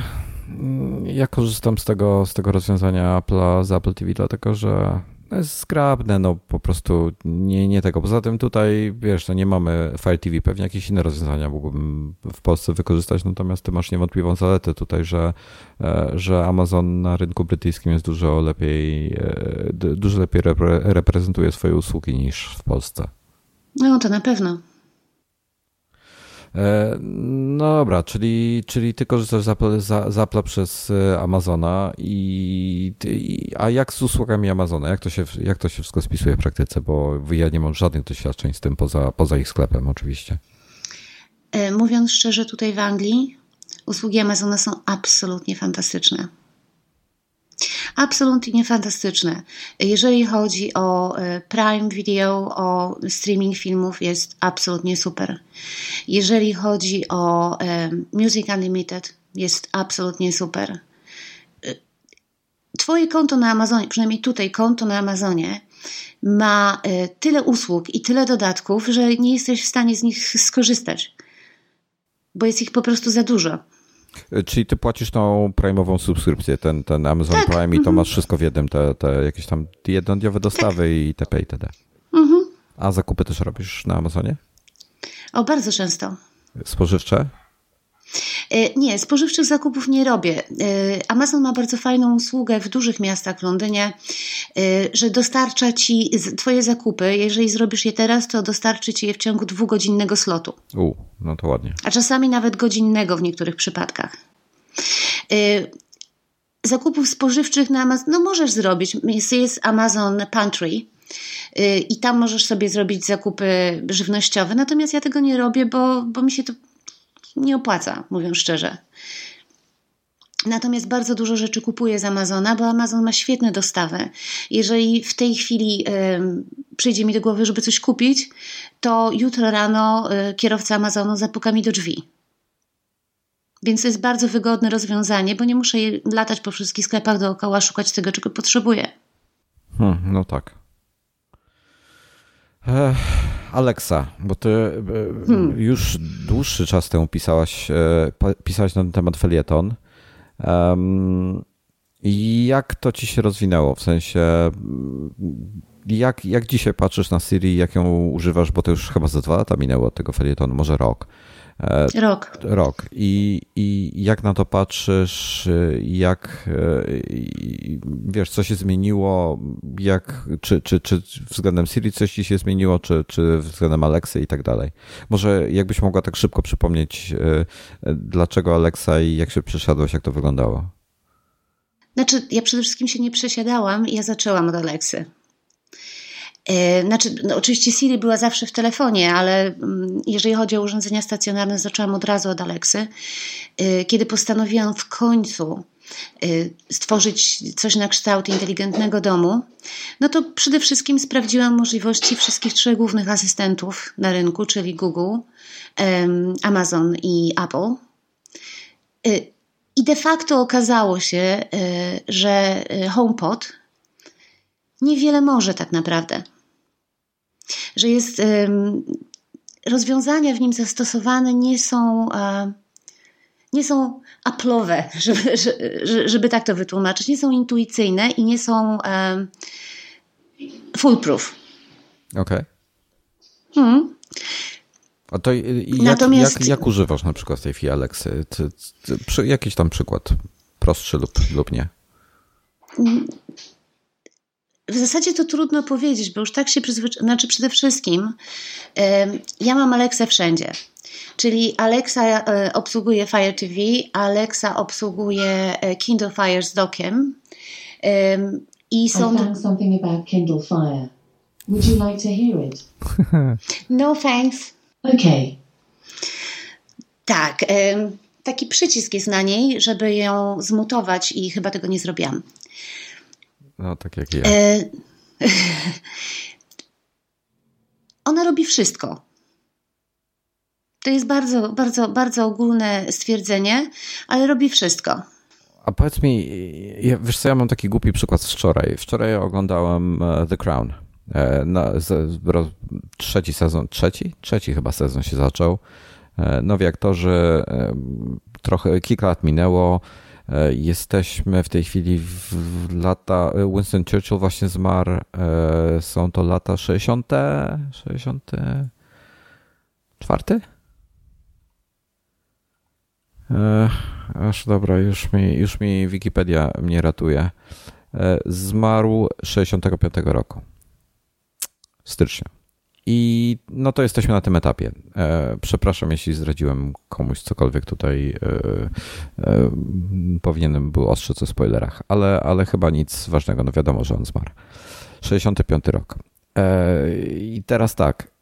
mm, ja korzystam z tego, z tego rozwiązania Apple z Apple TV, dlatego że No jest zgrabne, no po prostu nie, nie tego. Poza tym tutaj, wiesz, no nie mamy Fire TV, pewnie jakieś inne rozwiązania mógłbym w Polsce wykorzystać, natomiast ty masz niewątpliwą zaletę tutaj, że, e, że Amazon na rynku brytyjskim jest dużo lepiej, e, dużo lepiej reprezentuje swoje usługi niż w Polsce. No to na pewno. E, no dobra, czyli, czyli ty korzystasz z Apple, przez e, Amazona i, a jak z usługami Amazona? Jak to, się, jak to się wszystko spisuje w praktyce? Bo ja nie mam żadnych doświadczeń z tym poza, poza ich sklepem oczywiście. E, mówiąc szczerze, tutaj w Anglii usługi Amazona są absolutnie fantastyczne absolutnie fantastyczne. Jeżeli chodzi o e, Prime Video, o streaming filmów, jest absolutnie super. Jeżeli chodzi o e, Music Unlimited, jest absolutnie super. E, twoje konto na Amazonie, przynajmniej tutaj konto na Amazonie, ma tyle usług i tyle dodatków, że nie jesteś w stanie z nich skorzystać, bo jest ich po prostu za dużo. Czyli ty płacisz tą prime'ową subskrypcję, ten, ten Amazon tak. Prime i to mhm. masz wszystko w jednym, te, te jakieś tam jednodniowe dostawy tak. i itp. itd. Mhm. A zakupy też robisz na Amazonie? O, bardzo często. Spożywcze? E, nie, spożywczych zakupów nie robię. E, Amazon ma bardzo fajną usługę w dużych miastach w Londynie, e, że dostarcza ci Twoje zakupy. Jeżeli zrobisz je teraz, to dostarczy ci je w ciągu dwugodzinnego slotu. U, no to ładnie. A czasami nawet godzinnego w niektórych przypadkach. Zakupów spożywczych na Amazon, no możesz zrobić. Jest, jest Amazon Pantry, i tam możesz sobie zrobić zakupy żywnościowe. Natomiast ja tego nie robię, bo, bo mi się to nie opłaca, mówiąc szczerze. Natomiast bardzo dużo rzeczy kupuję z Amazona, bo Amazon ma świetne dostawy. Jeżeli w tej chwili y, przyjdzie mi do głowy, żeby coś kupić, to jutro rano y, kierowca Amazonu zapuka mi do drzwi. Więc to jest bardzo wygodne rozwiązanie, bo nie muszę latać po wszystkich sklepach dookoła, szukać tego, czego potrzebuję. Hmm, no tak. Alexa, bo ty e, hmm. już dłuższy czas temu pisałaś, e, pisałaś na ten temat felieton. Um, jak to ci się rozwinęło? W sensie, jak, jak dzisiaj patrzysz na Siri, jak ją używasz, bo to już chyba za dwa lata minęło od tego felietonu, może rok. E, rok. Rok. I, I jak na to patrzysz? Jak wiesz, co się zmieniło? Jak, czy, czy, czy względem Siri coś ci się zmieniło, czy, czy względem Alexy i tak dalej? Może jakbyś mogła tak szybko przypomnieć, e, dlaczego Alexa i jak się przesiadłaś, jak to wyglądało? Znaczy, ja przede wszystkim się nie przesiadałam, ja zaczęłam od Alexy. E, znaczy, no oczywiście Siri była zawsze w telefonie, ale mm, jeżeli chodzi o urządzenia stacjonarne, zaczęłam od razu od Alexy. E, kiedy postanowiłam w końcu e, stworzyć coś na kształt inteligentnego domu, no to przede wszystkim sprawdziłam możliwości wszystkich trzech głównych asystentów na rynku, czyli Google, Amazon i Apple. I de facto okazało się, że HomePod niewiele może tak naprawdę że jest rozwiązania w nim zastosowane nie są nie są aplowe, żeby, żeby tak to wytłumaczyć, nie są intuicyjne i nie są foolproof. Okej. Okay. Hmm. A to jak, Natomiast... jak, jak używasz na przykład tej chwili Alexy? Jakiś tam przykład, prostszy lub, lub nie? W zasadzie to trudno powiedzieć, bo już tak się przyzwyczaiłam. Znaczy, przede wszystkim ja mam Alexa wszędzie. Czyli Alexa e, obsługuje Fire TV, Alexa obsługuje e, Kindle Fire z dokiem. I są. I found something about Kindle Fire. Would you like to hear it? no thanks. Okay. Tak. Taki przycisk jest na niej, żeby ją zmutować i chyba tego nie zrobiłam. No, tak jak ja. E... Ona robi wszystko. To jest bardzo, bardzo, bardzo ogólne stwierdzenie, ale robi wszystko. A powiedz mi, wiesz co, ja mam taki głupi przykład z wczoraj. Wczoraj oglądałem e, The Crown. E, na, z, trzeci sezon, trzeci? Trzeci chyba sezon się zaczął. E, nowi aktorzy, trochę kilka lat minęło jesteśmy w tej chwili w lata. Winston Churchill właśnie zmarł. E, są to lata 60. 64? E, aż dobra, już mi, już mi Wikipedia mnie ratuje. Zmarł 65 roku. Stycznia. I no to jesteśmy na tym etapie. E, przepraszam, jeśli zdradziłem komuś cokolwiek tutaj. E, e, powinienem był ostrzec o spoilerach, ale, ale chyba nic ważnego. No wiadomo, że on zmarł. 65 rok. I teraz tak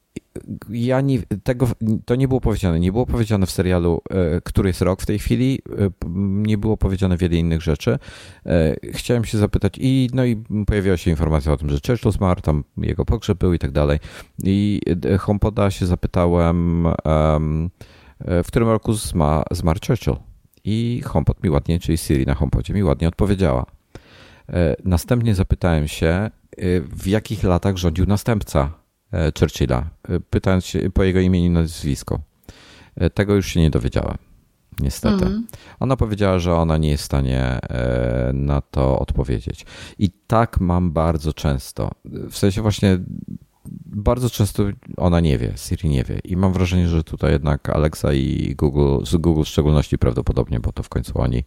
ja nie, tego, to nie było powiedziane. Nie było powiedziane w serialu, e, który jest rok w tej chwili. E, nie było powiedziane wiele innych rzeczy. E, chciałem się zapytać i no i pojawiła się informacja o tym, że Churchill zmarł, tam jego pogrzeb był i tak dalej. I HomePoda się zapytałem, w którym roku zma, zmarł Churchill. I HomePod mi ładnie, czyli Siri na HomePodzie mi ładnie odpowiedziała. Następnie zapytałem się, w jakich latach rządził następca Churchilla, e, pytając się po jego imieniu i nazwisko. E, tego już się nie dowiedziałem. Niestety. Mm. Ona powiedziała, że ona nie jest w stanie na to odpowiedzieć. I tak mam bardzo często. W sensie właśnie bardzo często ona nie wie, Siri nie wie. I mam wrażenie, że tutaj jednak Alexa i Google, z Google w szczególności prawdopodobnie, bo to w końcu oni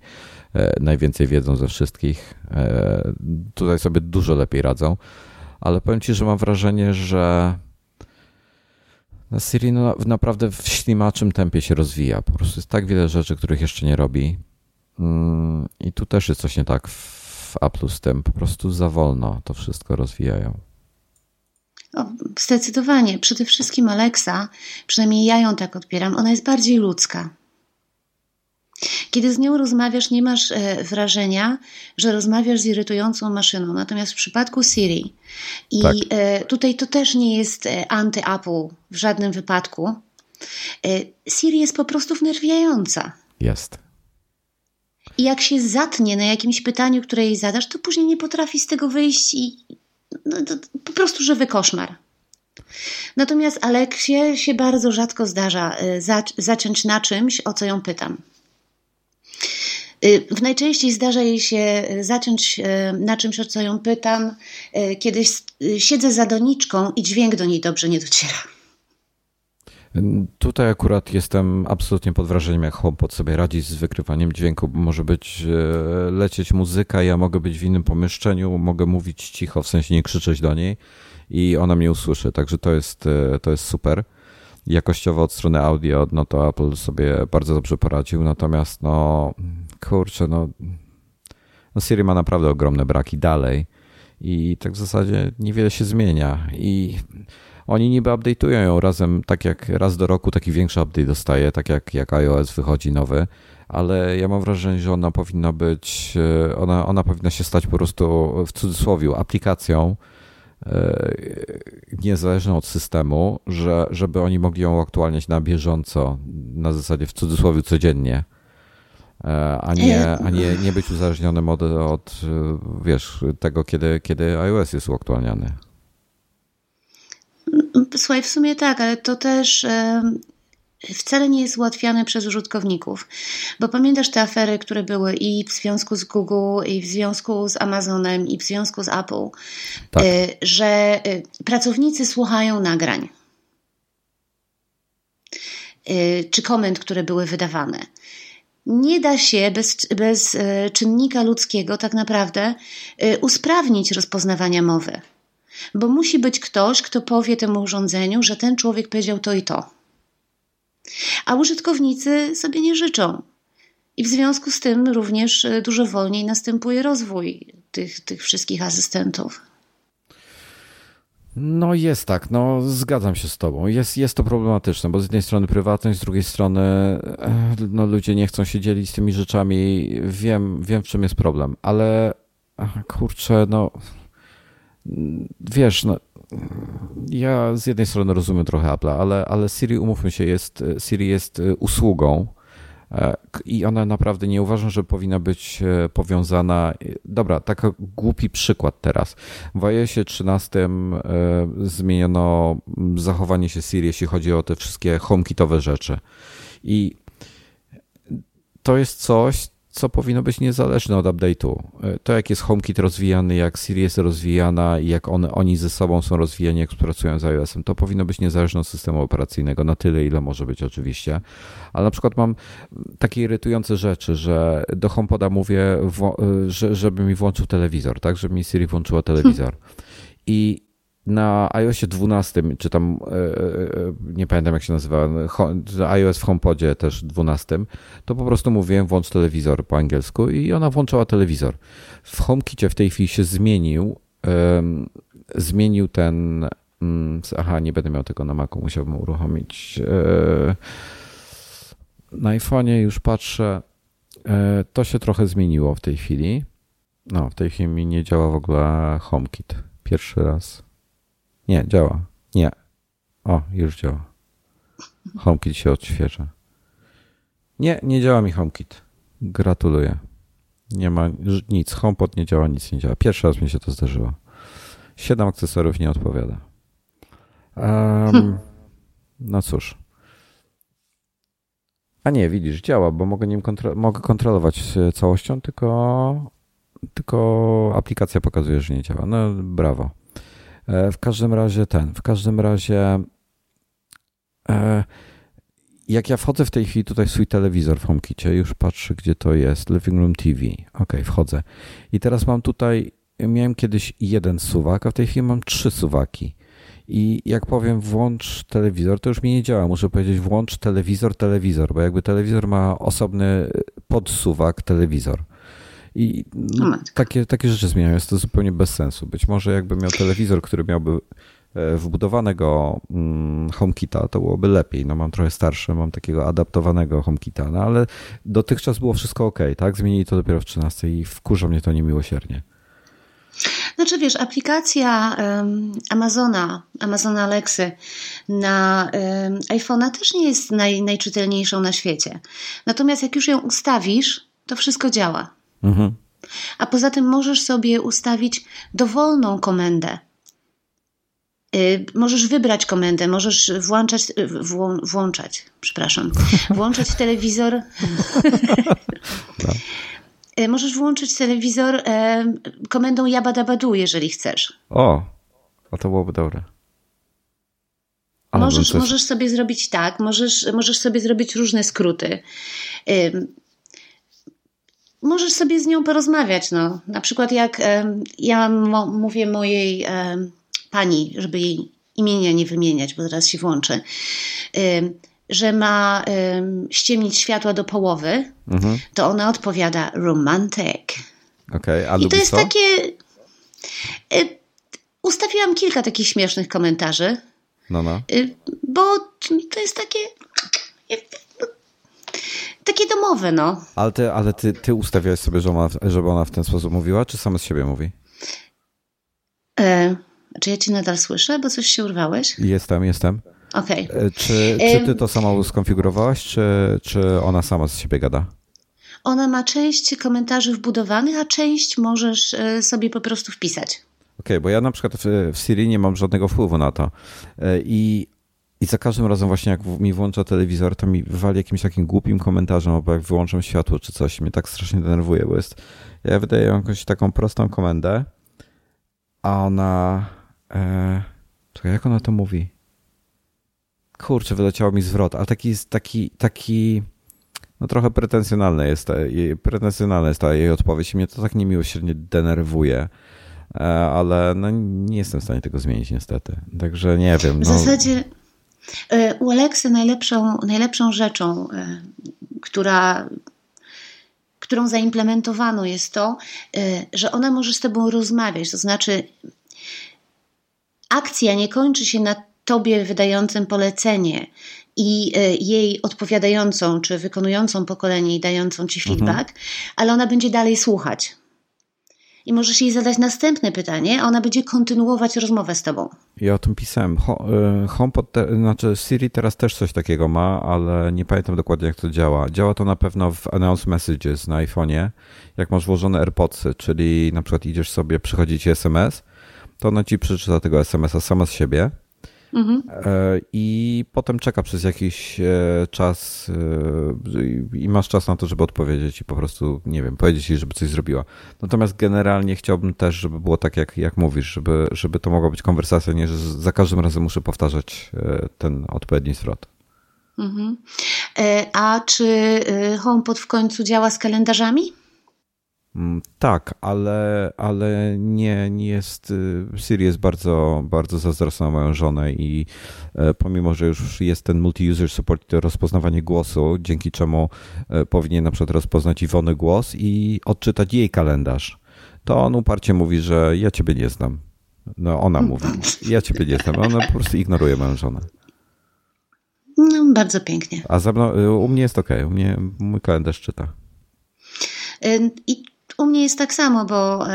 najwięcej wiedzą ze wszystkich, tutaj sobie dużo lepiej radzą ale powiem Ci, że mam wrażenie, że Siri no, naprawdę w ślimaczym tempie się rozwija. Po prostu jest tak wiele rzeczy, których jeszcze nie robi. Mm, I tu też jest coś nie tak w Apple z tym. Po prostu za wolno to wszystko rozwijają. O, zdecydowanie. Przede wszystkim Alexa, przynajmniej ja ją tak odbieram, ona jest bardziej ludzka. Kiedy z nią rozmawiasz, nie masz e, wrażenia, że rozmawiasz z irytującą maszyną. Natomiast w przypadku Siri, i tak. E, tutaj to też nie jest e, anty-Apple w żadnym wypadku, Siri jest po prostu wnerwiająca. Jest. I jak się zatnie na jakimś pytaniu, które jej zadasz, to później nie potrafi z tego wyjść i no, po prostu żywy koszmar. Natomiast Aleksie się bardzo rzadko zdarza zacząć na czymś, o co ją pytam. Y, najczęściej zdarza jej się y, zacząć y, na czymś, o co ją pytam, kiedy siedzę za doniczką i dźwięk do niej dobrze nie dociera. Tutaj akurat jestem absolutnie pod wrażeniem, jak HomePod sobie radzi z wykrywaniem dźwięku. Może być lecieć muzyka, ja mogę być w innym pomieszczeniu, mogę mówić cicho, w sensie nie krzyczeć do niej i ona mnie usłyszy, także to jest, to jest super jakościowo od strony audio, no to Apple sobie bardzo dobrze poradził, natomiast no kurczę, no, no Siri ma naprawdę ogromne braki dalej i tak w zasadzie niewiele się zmienia i oni niby update'ują ją razem, tak jak raz do roku taki większy update dostaje, tak jak, jak iOS wychodzi nowy, ale ja mam wrażenie, że ona powinna być, ona, ona powinna się stać po prostu w cudzysłowie aplikacją, E, niezależną od systemu, że, żeby oni mogli ją aktualniać na bieżąco, na zasadzie w cudzysłowie codziennie, e, a nie, a nie, nie być uzależnionym od, od wiesz, tego, kiedy, kiedy iOS jest uaktualniany. Słuchaj, w sumie tak, ale to też wcale nie jest ułatwiane przez użytkowników. Bo pamiętasz te afery, które były i w związku z Google, i w związku z Amazonem, i w związku z Apple, tak. Y, że y, pracownicy słuchają nagrań y, czy komend, które były wydawane. Nie da się bez, bez czynnika ludzkiego tak naprawdę usprawnić rozpoznawania mowy. Bo musi być ktoś, kto powie temu urządzeniu, że ten człowiek powiedział to i to a użytkownicy sobie nie życzą. I w związku z tym również e, dużo wolniej następuje rozwój tych, tych wszystkich asystentów. No jest tak, no zgadzam się z tobą. Jest, jest to problematyczne, bo z jednej strony prywatność, z drugiej strony e, no, ludzie nie chcą się dzielić tymi rzeczami. Wiem, wiem w czym jest problem, ale kurczę, no wiesz, no ja z jednej strony rozumiem trochę Apple, ale, ale Siri, umówmy się, jest, Siri jest e, usługą e, i ona naprawdę nie uważam, że powinna być e, powiązana. Dobra, taki głupi przykład teraz. W iOSie 13 zmieniono zachowanie się Siri, jeśli chodzi o te wszystkie HomeKitowe rzeczy. I to jest coś, co powinno być niezależne od update'u. To jak jest HomeKit rozwijany, jak Siri jest rozwijana i jak one, oni ze sobą są rozwijani, jak pracują z iOS-em, to powinno być niezależne od systemu operacyjnego na tyle, ile może być oczywiście. Ale na przykład mam takie irytujące rzeczy, że do HomePoda mówię, że, żeby mi włączył telewizor, tak, żeby mi Siri włączyła telewizor. I na iOSie 12, czy tam e, e, nie pamiętam jak się nazywa, iOS w HomePodzie też 12, to po prostu mówiłem włącz telewizor po angielsku i ona włączała telewizor. W HomeKicie w tej chwili się zmienił, zmienił ten, mm, aha, nie będę miał tego na Macu, musiałbym uruchomić. E, na iPhone'ie już patrzę, to się trochę zmieniło w tej chwili. No, w tej chwili mi nie działa w ogóle HomeKit. Pierwszy raz. Nie, działa. Nie. O, już działa. HomeKit się odświeża. Nie, nie działa mi HomeKit. Gratuluję. Nie ma nic. HomePod nie działa, nic nie działa. Pierwszy raz mi się to zdarzyło. Siedem akcesoriów nie odpowiada. Um, no cóż. A nie, widzisz, działa, bo mogę nim kontro mogę kontrolować całością, tylko, tylko aplikacja pokazuje, że nie działa. No brawo. E, w każdym razie ten, w każdym razie e, jak ja wchodzę w tej chwili tutaj w swój telewizor w HomeKicie, już patrzę gdzie to jest, Living Room TV, ok, wchodzę. I teraz mam tutaj, miałem kiedyś jeden suwak, a w tej chwili mam trzy suwaki. I jak powiem włącz telewizor, to już mi nie działa, muszę powiedzieć włącz telewizor, telewizor, bo jakby telewizor ma osobny podsuwak telewizor. I takie, takie rzeczy zmieniają. Jest to zupełnie bez sensu. Być może jakby miał telewizor, który miałby e, wbudowanego mm, HomeKita, to byłoby lepiej. No mam trochę starsze, mam takiego adaptowanego HomeKita, no ale dotychczas było wszystko ok, tak? Zmienili to dopiero w 13 i wkurza mnie to niemiłosiernie. Znaczy wiesz, aplikacja um, Amazona, Amazona Alexy na um, iPhone'a też nie jest naj, najczytelniejszą na świecie. Natomiast jak już ją ustawisz, to wszystko działa. Mhm. A poza tym możesz sobie ustawić dowolną komendę. Y, możesz wybrać komendę, możesz włączać, y, włą, włączać, przepraszam, włączać telewizor. Y, możesz włączyć telewizor komendą jabadabadu, jeżeli chcesz. O, a to byłoby dobre. możesz, coś... możesz sobie zrobić tak, możesz, możesz sobie zrobić różne skróty możesz sobie z nią porozmawiać. No. Na przykład jak e, ja mówię mojej e, pani, żeby jej imienia nie wymieniać, bo zaraz się włączy, e, że ma ściemnić światła do połowy, mhm. to ona odpowiada romantic. Okay, a I to jest co? takie... Ustawiłam kilka takich śmiesznych komentarzy. No, no. Bo to jest takie takie domowe, no. Ale ty, ale ty, ty ustawiałeś sobie, że ona, żeby ona w ten sposób mówiła, czy sama z siebie mówi? E, czy ja cię nadal słyszę, bo coś się urwałeś? Jestem, jestem. Okej. Okay. E, czy, czy ty to sama skonfigurowałaś, czy, czy ona sama z siebie gada? Ona ma część komentarzy wbudowanych, a część możesz e, sobie po prostu wpisać. Okej, okay, bo ja na przykład w, w Siri nie mam żadnego wpływu na to. E, I i za każdym razem właśnie jak mi włącza telewizor, to mi wali jakimś takim głupim komentarzem, albo jak wyłączam światło czy coś, mnie tak strasznie denerwuje, bo jest, ja wydaję jakąś taką prostą komendę, a ona, e, czekaj, jak ona to mówi? Kurczę, wyleciało mi zwrot, ale taki, taki, taki, no trochę pretensjonalny jest, ta, pretensjonalna jest ta jej odpowiedź i mnie to tak niemiłosiernie denerwuje e, ale no, nie jestem w stanie tego zmienić niestety. Także nie wiem. No. W zasadzie u Aleksy najlepszą, najlepszą rzeczą, e, która, którą zaimplementowano jest to, e, że ona może z Tobą rozmawiać. To znaczy, akcja nie kończy się na Tobie wydającym polecenie i jej odpowiadającą czy wykonującą pokolenie i dającą Ci mhm. feedback, mhm. ale ona będzie dalej słuchać i możesz jej zadać następne pytanie, a ona będzie kontynuować rozmowę z tobą. Ja o tym pisałem. Y, HomePod, te, znaczy Siri teraz też coś takiego ma, ale nie pamiętam dokładnie jak to działa. Działa to na pewno w Announce Messages na iPhone'ie, jak masz włożone AirPodsy, czyli na przykład idziesz sobie, przychodzi ci SMS, to ona ci przeczyta tego SMS-a sama z siebie Mhm. E, I potem czeka przez jakiś e, czas e, i masz czas na to, żeby odpowiedzieć i po prostu, nie wiem, powiedzieć jej, żeby coś zrobiła. Natomiast generalnie chciałbym też, żeby było tak, jak, jak mówisz, żeby, żeby to mogła być konwersacja, nie, że za każdym razem muszę powtarzać ten odpowiedni zwrot. Mhm. A czy HomePod w końcu działa z kalendarzami? Mm, tak, ale, ale nie, nie jest. Y, Siri jest bardzo, bardzo zazdrosna moją żonę i e, pomimo, że już jest ten multi-user support, to rozpoznawanie głosu, dzięki czemu e, powinien na przykład rozpoznać Iwony głos i odczytać jej kalendarz, to on uparcie mówi, że ja ciebie nie znam. No ona mówi, ja ciebie nie znam. Ona po prostu ignoruje moją żonę. No, bardzo pięknie. A za mną, y, u mnie jest ok, u mnie mój kalendarz czyta. I u mnie jest tak samo, bo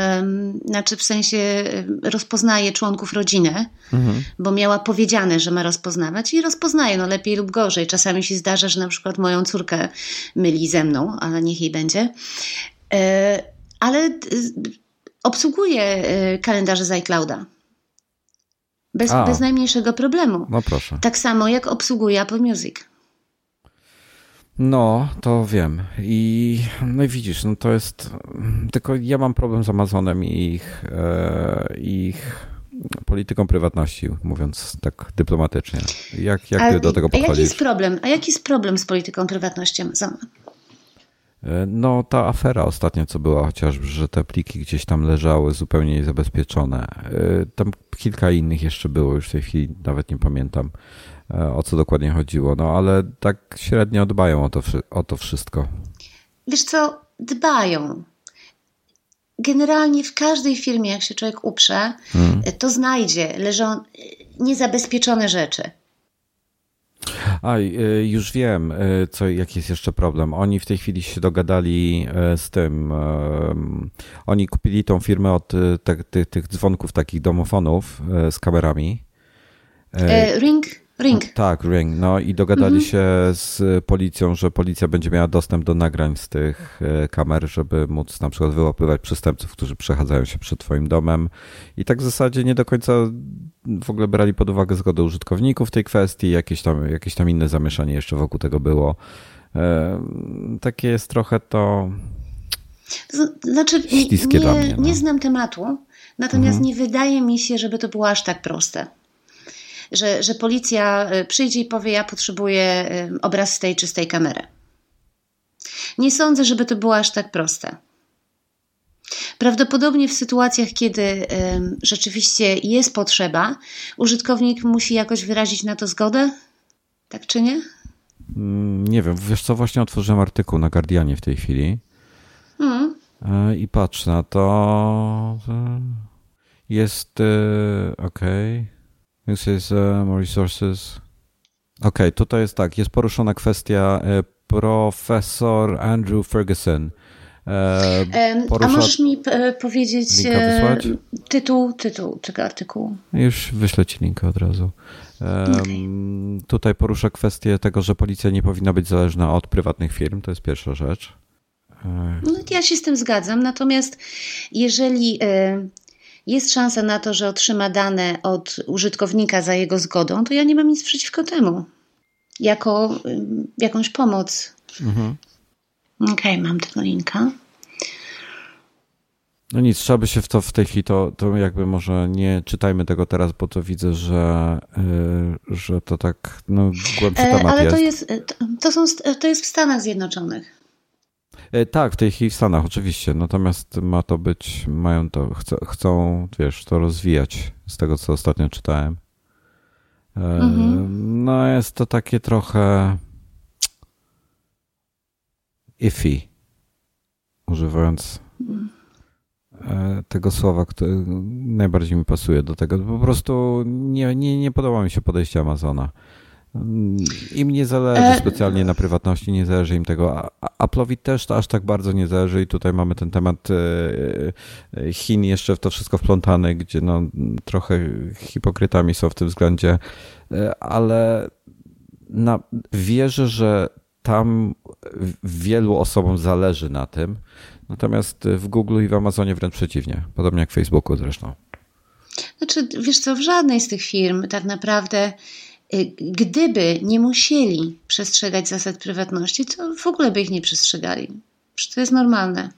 znaczy w sensie rozpoznaje członków rodziny, mhm. bo miała powiedziane, że ma rozpoznawać i rozpoznaje, no lepiej lub gorzej. Czasami się zdarza, że na przykład moją córkę myli ze mną, ale niech jej będzie. E, ale obsługuje e, kalendarze z iClouda. Bez, bez najmniejszego problemu. No proszę. Tak samo jak obsługuje Apple Music. No, to wiem. I no i widzisz, no to jest. Tylko ja mam problem z Amazonem i ich, e, ich polityką prywatności, mówiąc tak dyplomatycznie. Jak, jak a, ty do tego podchodzisz? A jaki jest problem? A jaki jest problem z polityką prywatności Amazona? E, no, ta afera ostatnia, co była, chociażby, że te pliki gdzieś tam leżały zupełnie niezabezpieczone. E, tam kilka innych jeszcze było, już w tej chwili nawet nie pamiętam. E, o co dokładnie chodziło, no ale tak średnio dbają o to, o to wszystko. Wiesz co, dbają. Generalnie w każdej firmie, jak się człowiek uprze, hmm. to znajdzie leżą niezabezpieczone rzeczy. A, e, już wiem, e, co, jaki jest jeszcze problem. Oni w tej chwili się dogadali z tym. Oni kupili tą firmę od tych, tych dzwonków takich domofonów z kamerami. Ring? Ring. Tak, Ring. No i dogadali mhm. się z policją, że policja będzie miała dostęp do nagrań z tych e, kamer, żeby móc na przykład wyłapywać przestępców, którzy przechadzają się przed twoim domem. I tak w zasadzie nie do końca w ogóle brali pod uwagę zgodę użytkowników w tej kwestii, jakieś tam, jakieś tam inne zamieszanie jeszcze wokół tego było. E, takie jest trochę to. Znaczy, nie, nie, mnie, no. nie znam tematu, natomiast mhm. nie wydaje mi się, żeby to było aż tak proste że, że policja e, przyjdzie i powie: Ja potrzebuję e, obraz z tej czy z tej kamery. Nie sądzę, żeby to było aż tak proste. Prawdopodobnie w sytuacjach, kiedy y, rzeczywiście jest potrzeba, użytkownik musi jakoś wyrazić na to zgodę? Tak czy nie? Mm, nie wiem, wiesz co, właśnie otworzyłem artykuł na Guardianie w tej chwili mm. i patrz na to. Jest okej. Okay. This is uh, more resources. Okej, okay, tutaj jest tak, jest poruszona kwestia e, profesor Andrew Ferguson. E, porusza... A możesz mi e, powiedzieć tytuł, tytuł tego artykułu? Już wyślę ci linkę od razu. Okay. Tutaj porusza kwestię tego, że policja nie powinna być zależna od prywatnych firm, to jest pierwsza rzecz. No, ja się z tym zgadzam, natomiast jeżeli jest szansa na to, że otrzyma dane od użytkownika za jego zgodą, to ja nie mam nic przeciwko temu. Jako jakąś pomoc. Mhm. Okej, okay, mam tego linka. No nic, trzeba by się w to w tej chwili, to, to jakby może nie czytajmy tego teraz, bo to widzę, że, yy, że to tak no, głębszy e, temat Ale jest. to jest, to, są, to jest w Stanach Zjednoczonych. E, tak, w tej chwili w Stanach oczywiście, natomiast ma to być, mają to, chcą, chcą wiesz, to rozwijać z tego, co ostatnio czytałem. E, mhm. No jest to takie trochę iffy, używając e, tego słowa, które najbardziej mi pasuje do tego. Po prostu nie, nie, nie podoba mi się podejście Amazona. Im nie zależy e, specjalnie na prywatności, nie zależy im tego. Apple'owi też to aż tak bardzo nie zależy i tutaj mamy ten temat e, e, Chin jeszcze w to wszystko wplątany, gdzie no, trochę hipokrytami są w tym względzie, ale na, wierzę, że tam wielu osobom zależy na tym, natomiast w Google i w Amazonie wręcz przeciwnie, podobnie jak w Facebooku zresztą. Znaczy, wiesz co, w żadnej z tych firm tak naprawdę, gdyby nie musieli przestrzegać zasad prywatności, to w ogóle by ich nie przestrzegali. Przecież to jest normalne.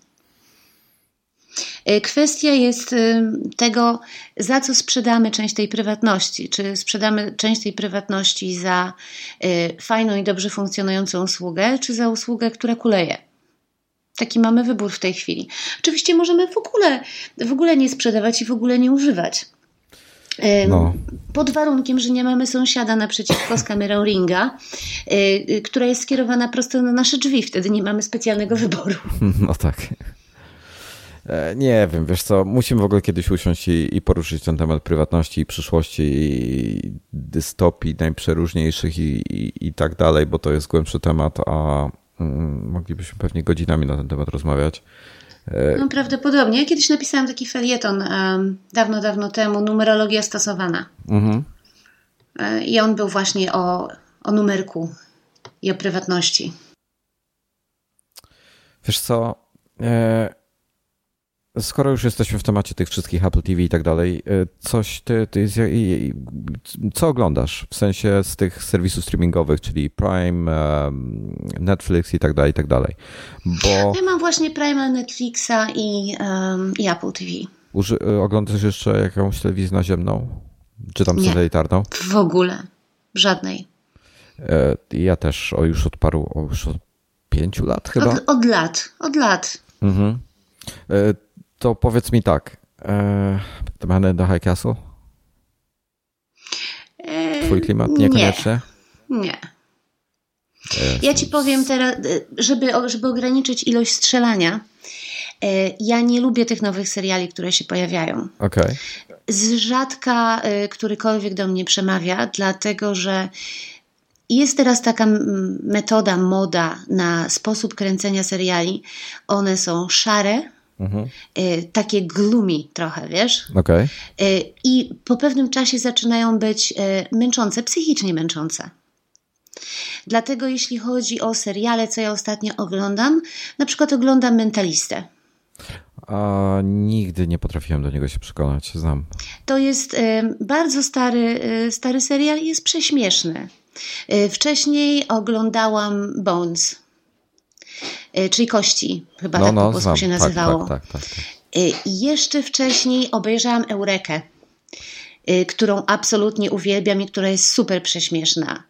Y, kwestia jest y, tego, za co sprzedamy część tej prywatności. Czy sprzedamy część tej prywatności za fajną i dobrze funkcjonującą usługę, czy za usługę, która kuleje. Taki mamy wybór w tej chwili. Oczywiście możemy w ogóle, w ogóle nie sprzedawać i w ogóle nie używać. No. Pod warunkiem, że nie mamy sąsiada naprzeciwko z kamerą ringa, yy, która jest skierowana prosto na nasze drzwi. Wtedy nie mamy specjalnego wyboru. No tak. E, nie wiem, wiesz co, musimy w ogóle kiedyś usiąść i, i poruszyć ten temat prywatności i przyszłości i dystopii najprzeróżniejszych i, i, i tak dalej, bo to jest głębszy temat, a mm, moglibyśmy pewnie godzinami na ten temat rozmawiać. E, no prawdopodobnie. Ja kiedyś napisałam taki felieton um, dawno, dawno temu, numerologia stosowana. Mhm. E, I on był właśnie o, o numerku i o prywatności. Wiesz co, e, skoro już jesteśmy w temacie tych wszystkich Apple TV i tak dalej, coś ty, ty co oglądasz? W sensie z tych serwisów streamingowych, czyli Prime, Netflix i tak dalej, i tak dalej. Bo... Ja mam właśnie Prime, Netflixa i, um, i Apple TV. Uży, oglądasz jeszcze jakąś telewizję naziemną? Czy tam satelitarną? W ogóle. Żadnej. E, ja też o już od paru, o już od pięciu lat chyba? Od, od lat, od lat. Mhm. E, to powiedz mi tak. E, Man in the High Castle? Twój klimat? Niekoniecznie? Nie. nie. Ja ci powiem teraz, żeby, żeby ograniczyć ilość strzelania. E, ja nie lubię tych nowych seriali, które się pojawiają. Okay. Z rzadka e, którykolwiek do mnie przemawia, dlatego że jest teraz taka metoda, moda na sposób kręcenia seriali. One są szare, Mhm. Y, takie gloomy trochę, wiesz? Okay. I po pewnym czasie zaczynają być y, męczące, psychicznie męczące. Dlatego jeśli chodzi o seriale, co ja ostatnio oglądam, na przykład oglądam Mentalistę. A nigdy nie potrafiłem do niego się przekonać, znam. To jest bardzo stary, stary serial i jest prześmieszny. Wcześniej oglądałam Bones. E, czyli kości, chyba no, tak no, po polsku się tak, nazywało. Tak, tak, tak, tak. I jeszcze wcześniej obejrzałam Eurekę, e, którą absolutnie uwielbiam i która jest super prześmieszna.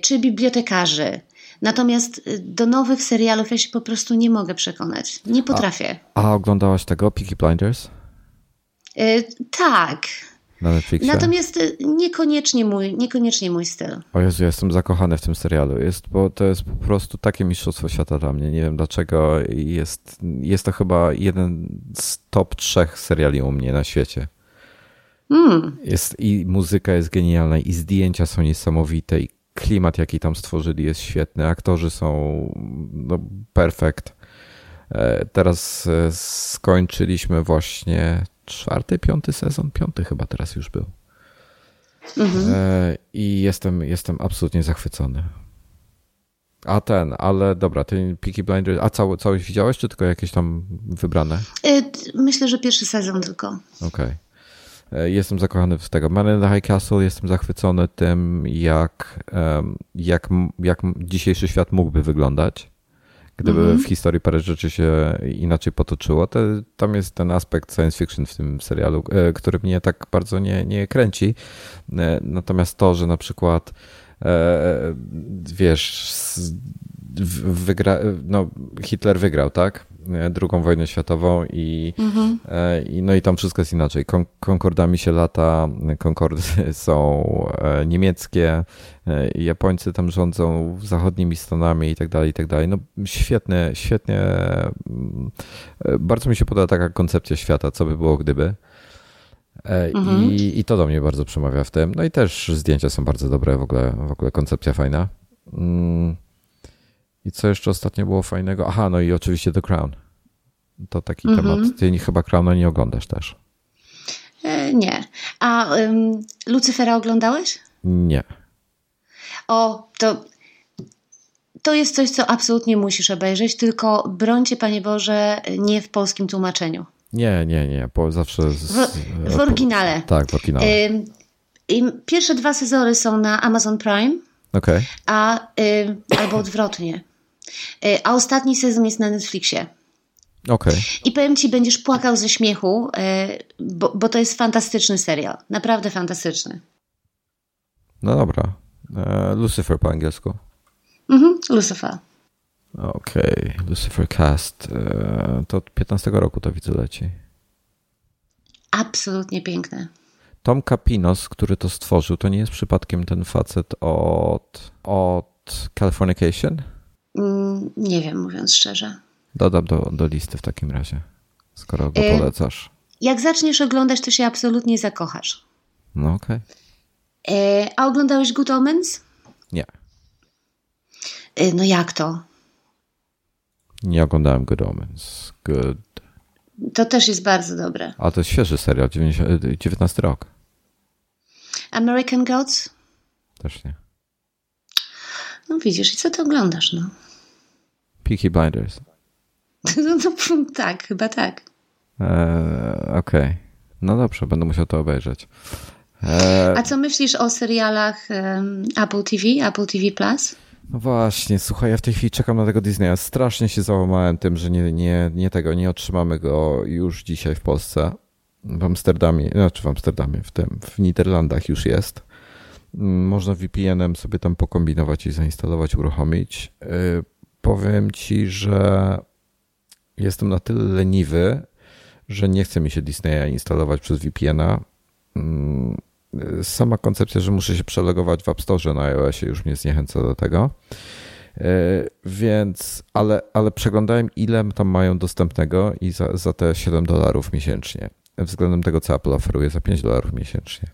Czy bibliotekarzy. Natomiast do nowych serialów ja się po prostu nie mogę przekonać. Nie potrafię. A, a oglądałaś tego, Peaky Blinders? tak na Netflixie. Natomiast y, niekoniecznie mój, niekoniecznie mój styl. O Jezu, jestem zakochany w tym serialu. Jest, bo to jest po prostu takie mistrzostwo świata dla mnie. Nie wiem dlaczego. Jest, jest to chyba jeden z top trzech seriali u mnie na świecie. Mm. Jest, I muzyka jest genialna, i zdjęcia są niesamowite, i klimat, jaki tam stworzyli, jest świetny. Aktorzy są no, perfekt. E, teraz e, skończyliśmy właśnie czwarty, piąty sezon, piąty chyba teraz już był. Mhm. E, I jestem, jestem absolutnie zachwycony. A ten, ale dobra, ty Peaky Blinders, a cały, całość widziałeś, czy tylko jakieś tam wybrane? Myślę, że pierwszy sezon tylko. Okej. Okay. Jestem zakochany w tego. Man in the High Castle, jestem zachwycony tym, jak, jak, jak dzisiejszy świat mógłby wyglądać. Gdyby mm -hmm. w historii parę rzeczy się inaczej potoczyło, to tam jest ten aspekt science fiction w tym serialu, e, który mnie tak bardzo nie, nie kręci. E, natomiast to, że na przykład e, wiesz, wygra, no, Hitler wygrał, tak? Drugą wojnę światową i, mhm. i, no i tam wszystko jest inaczej. Kon Concordami się lata, Concordy są e, niemieckie, e, Japońcy tam rządzą zachodnimi Stanami i tak dalej, i tak dalej. No świetnie, świetnie. Mm, e, bardzo mi się podoba taka koncepcja świata, co by było gdyby. Mhm. I, I to do mnie bardzo przemawia w tym. No i też zdjęcia są bardzo dobre, w ogóle, w ogóle koncepcja fajna. Mm. I co jeszcze ostatnio było fajnego? Aha, no i oczywiście The Crown. To taki mm -hmm. temat. Ty chyba Crowna nie oglądasz też. E, nie. A um, Lucyfera oglądałeś? Nie. O, to to jest coś, co absolutnie musisz obejrzeć, tylko brońcie, Panie Boże, nie w polskim tłumaczeniu. Nie, nie, nie, bo zawsze... Z, w, w oryginale. Tak, w oryginale. pierwsze dwa sezony są na Amazon Prime, okay. a, albo odwrotnie. Y, a ostatni sezon jest na Netflixie. Okay. I powiem ci, będziesz płakał ze śmiechu, y, bo, bo to jest fantastyczny serial. Naprawdę fantastyczny. No dobra. E, Lucifer po angielsku. Mhm, Lucifer. Okej, okay. Lucifer Cast. E, to od 15 roku to widzę leci. Absolutnie piękne. Tom Capinos, który to stworzył, to nie jest przypadkiem ten facet od, od Californication? Mm, nie wiem, mówiąc szczerze. Dodam do, do listy w takim razie, skoro go e, polecasz. Jak zaczniesz oglądać, to się absolutnie zakochasz. No okej. Okay. E, a oglądałeś Good Omens? Nie. E, no jak to? Nie oglądałem Good Omens. Good. To też jest bardzo dobre. A to jest świeży serial, 19 rok. American Gods? Też nie. No widzisz, i co ty oglądasz, no? Peaky Blinders. No, no, tak, chyba tak. Eee, Okej. Okay. No dobrze, będę musiał to obejrzeć. Eee... A co myślisz o serialach um, Apple TV, Apple TV Plus? No właśnie, słuchaj, ja w tej chwili czekam na tego Disneya. Strasznie się załamałem tym, że nie, nie, nie tego, nie otrzymamy go już dzisiaj w Polsce. W Amsterdamie, znaczy w Amsterdamie, w tym, w Niderlandach już jest. Mm, można VPN-em sobie tam pokombinować i zainstalować, uruchomić. Powiem ci, że jestem na tyle leniwy, że nie chce mi się Disneya instalować przez VPN-a. Mm, sama koncepcja, że muszę się przelogować w App Store na iOSie już mnie zniechęca do tego. Y, więc, ale, ale przeglądałem, ile tam mają dostępnego i za, za te 7 dolarów miesięcznie, względem tego, co Apple oferuje za 5 dolarów miesięcznie.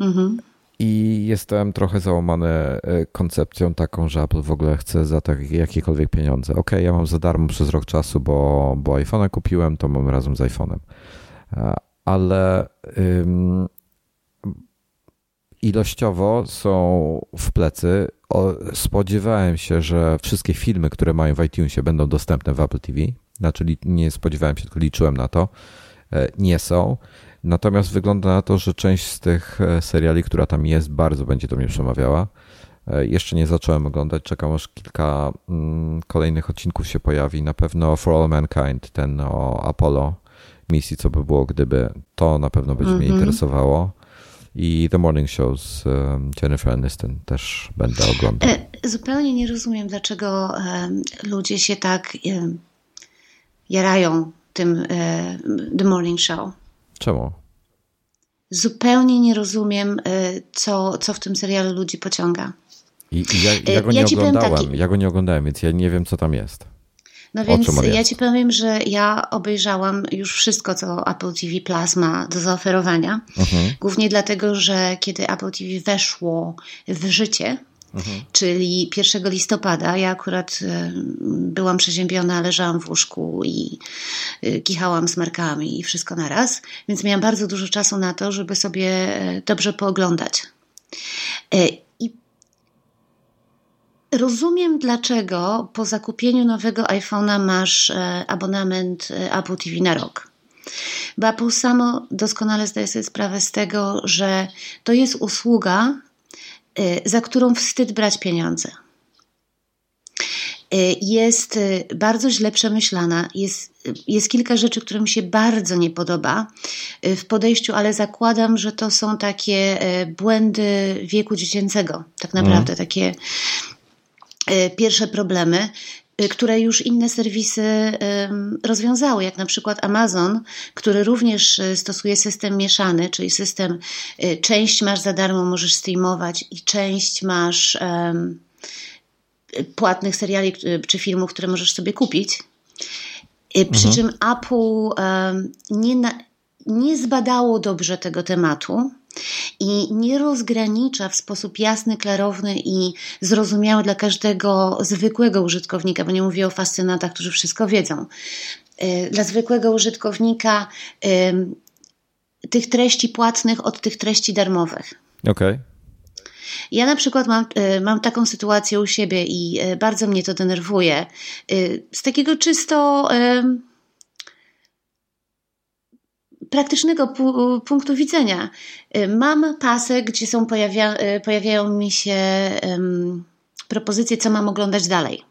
Mhm. I jestem trochę załamany e, koncepcją taką, że Apple w ogóle chce za tak jakiekolwiek pieniądze. Ok, ja mam za darmo przez rok czasu, bo, bo iPhone'a kupiłem, to mam razem z iPhone'em. E, ale ym, ilościowo są w plecy. O, spodziewałem się, że wszystkie filmy, które mają w iTunesie będą dostępne w Apple TV. Znaczy nie spodziewałem się, tylko liczyłem na to. E, nie są. Natomiast wygląda na to, że część z tych e, seriali, która tam jest, bardzo będzie do mnie przemawiała. E, jeszcze nie zacząłem oglądać, czekam aż kilka mm, kolejnych odcinków się pojawi. Na pewno For All Mankind, ten o Apollo, misji, co by było gdyby, to na pewno będzie mm -hmm. mnie mhm. interesowało. I The Morning Show z Jennifer Aniston też będę oglądał. E, zupełnie nie rozumiem, dlaczego ludzie się tak jarają tym The Morning Show. Czemu? Zupełnie nie rozumiem, y, co, co w tym serialu ludzi pociąga. I, i ja, ja, go y, nie oglądałem, taki... ja go nie oglądałem, więc ja nie wiem, co tam jest. No więc ja ci powiem, że ja obejrzałam już wszystko, co Apple TV Plus ma do zaoferowania. Mhm. Głównie dlatego, że kiedy Apple TV weszło w życie, Mhm. Czyli 1 listopada ja akurat e, byłam przeziębiona, leżałam w łóżku i e, kichałam smarkami i wszystko naraz, więc miałam bardzo dużo czasu na to, żeby sobie e, dobrze pooglądać. I rozumiem, dlaczego po zakupieniu nowego iPhone'a masz abonament Apple TV na rok. Bo Apple samo doskonale zdaje sobie sprawę z tego, że to jest usługa, za którą wstyd brać pieniądze. Y, jest y, bardzo źle przemyślana. Jest, jest kilka rzeczy, które mi się bardzo nie podoba w podejściu, ale zakładam, że to są takie błędy wieku dziecięcego, tak naprawdę, mm. takie pierwsze problemy. Y, które już inne serwisy rozwiązały, jak na przykład Amazon, który również y, stosuje system mieszany, czyli system y, część masz za darmo, możesz streamować i część masz płatnych seriali czy filmów, które możesz sobie kupić. Przy mhm. czym Apple nie, nie zbadało dobrze tego tematu i nie rozgranicza w sposób jasny, klarowny i zrozumiały dla każdego zwykłego użytkownika, bo nie mówię o fascynatach, którzy wszystko wiedzą. Y, dla zwykłego użytkownika tych treści płatnych od tych treści darmowych. Okej. Okay. Ja na przykład mam, y, mam taką sytuację u siebie i y, bardzo mnie to denerwuje. Z takiego czysto praktycznego pu punktu widzenia. Mam pasek, gdzie są pojawia pojawiają mi się um, propozycje, co mam oglądać dalej.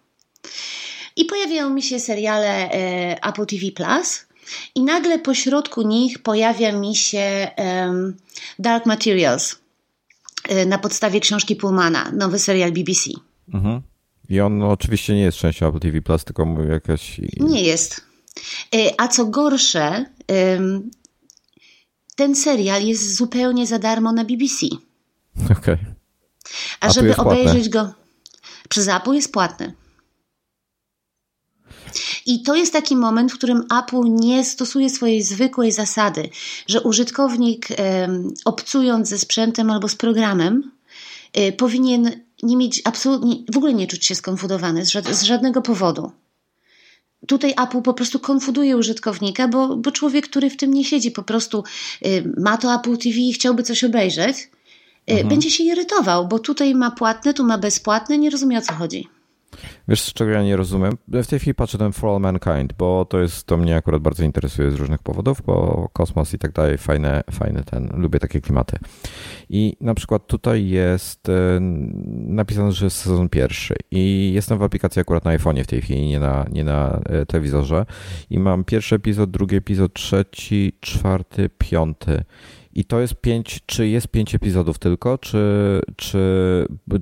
I pojawiają mi się seriale e, Apple TV Plus. I nagle pośrodku nich pojawia mi się um, Dark Materials na podstawie książki Pullmana, nowy serial BBC. Mhm. I on oczywiście nie jest częścią Apple TV Plus, tylko jakaś. Nie jest. A co gorsze, ten serial jest zupełnie za darmo na BBC. Okej. Okay. A, A żeby obejrzeć go przez Apple jest płatny. I to jest taki moment, w którym Apple nie stosuje swojej zwykłej zasady, że użytkownik obcując ze sprzętem albo z programem y, powinien nie mieć absolutnie, w ogóle nie czuć się skonfudowany z żadnego powodu. Tutaj Apple po prostu konfuduje użytkownika, bo, bo człowiek, który w tym nie siedzi, po prostu y, ma to Apple TV i chciałby coś obejrzeć, y, mhm. będzie się irytował, bo tutaj ma płatne, tu ma bezpłatne, nie rozumie o co chodzi. Wiesz, z czego ja nie rozumiem? W tej chwili patrzę ten For All Mankind, bo to jest, to mnie akurat bardzo interesuje z różnych powodów, bo kosmos i tak dalej, fajne, fajne ten, lubię takie klimaty. I na przykład tutaj jest e, napisane, że jest sezon pierwszy i jestem w aplikacji akurat na iPhone'ie w tej chwili, nie na, nie na e, telewizorze i mam pierwszy epizod, drugi epizod, trzeci, czwarty, piąty i to jest pięć, czy jest pięć epizodów tylko, czy, czy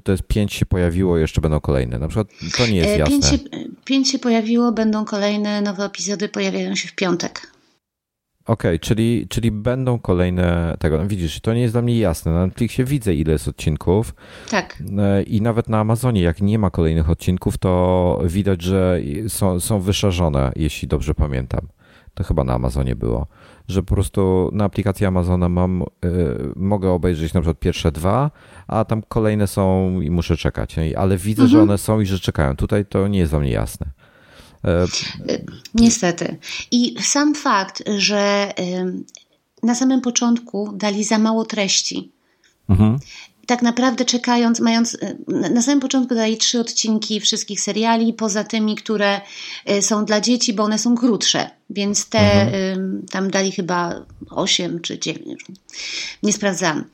to jest pięć się pojawiło i jeszcze będą kolejne? Na przykład to nie jest e, jasne. Pięć się, pięć się pojawiło, będą kolejne, nowe epizody pojawiają się w piątek. Okej, okay, czyli, czyli będą kolejne tego. No widzisz, to nie jest dla mnie jasne. Na Netflixie widzę, ile jest odcinków. Tak. E, I nawet na Amazonie, jak nie ma kolejnych odcinków, to widać, że są, są wyszarzone, jeśli dobrze pamiętam. To chyba na Amazonie było że po prostu na aplikacji Amazona mam, y, mogę obejrzeć na przykład pierwsze dwa, a tam kolejne są i muszę czekać. Ale widzę, mhm. że one są i że czekają. Tutaj to nie jest dla mnie jasne. E, Niestety. I sam fakt, że na samym początku dali za mało treści. Mhm tak naprawdę czekając, mając y, na samym początku dali trzy odcinki wszystkich seriali, poza tymi, które y, są dla dzieci, bo one są krótsze, więc te mhm. tam dali chyba osiem czy dziewięć, nie sprawdzam.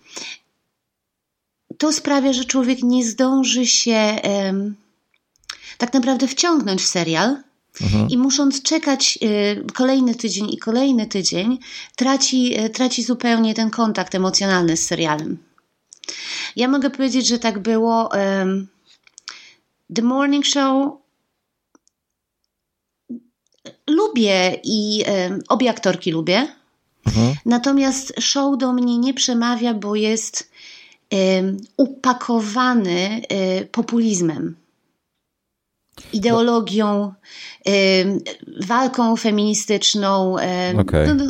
To sprawia, że człowiek nie zdąży się tak naprawdę wciągnąć w serial, Mhm. I musząc czekać y, kolejny tydzień i kolejny tydzień, traci, traci zupełnie ten kontakt emocjonalny z serialem. Ja mogę powiedzieć, że tak było. Um, The Morning Show lubię i um, obie aktorki lubię. Mhm. Natomiast show do mnie nie przemawia, bo jest um, upakowany um, populizmem, ideologią, walką feministyczną. Okay. No,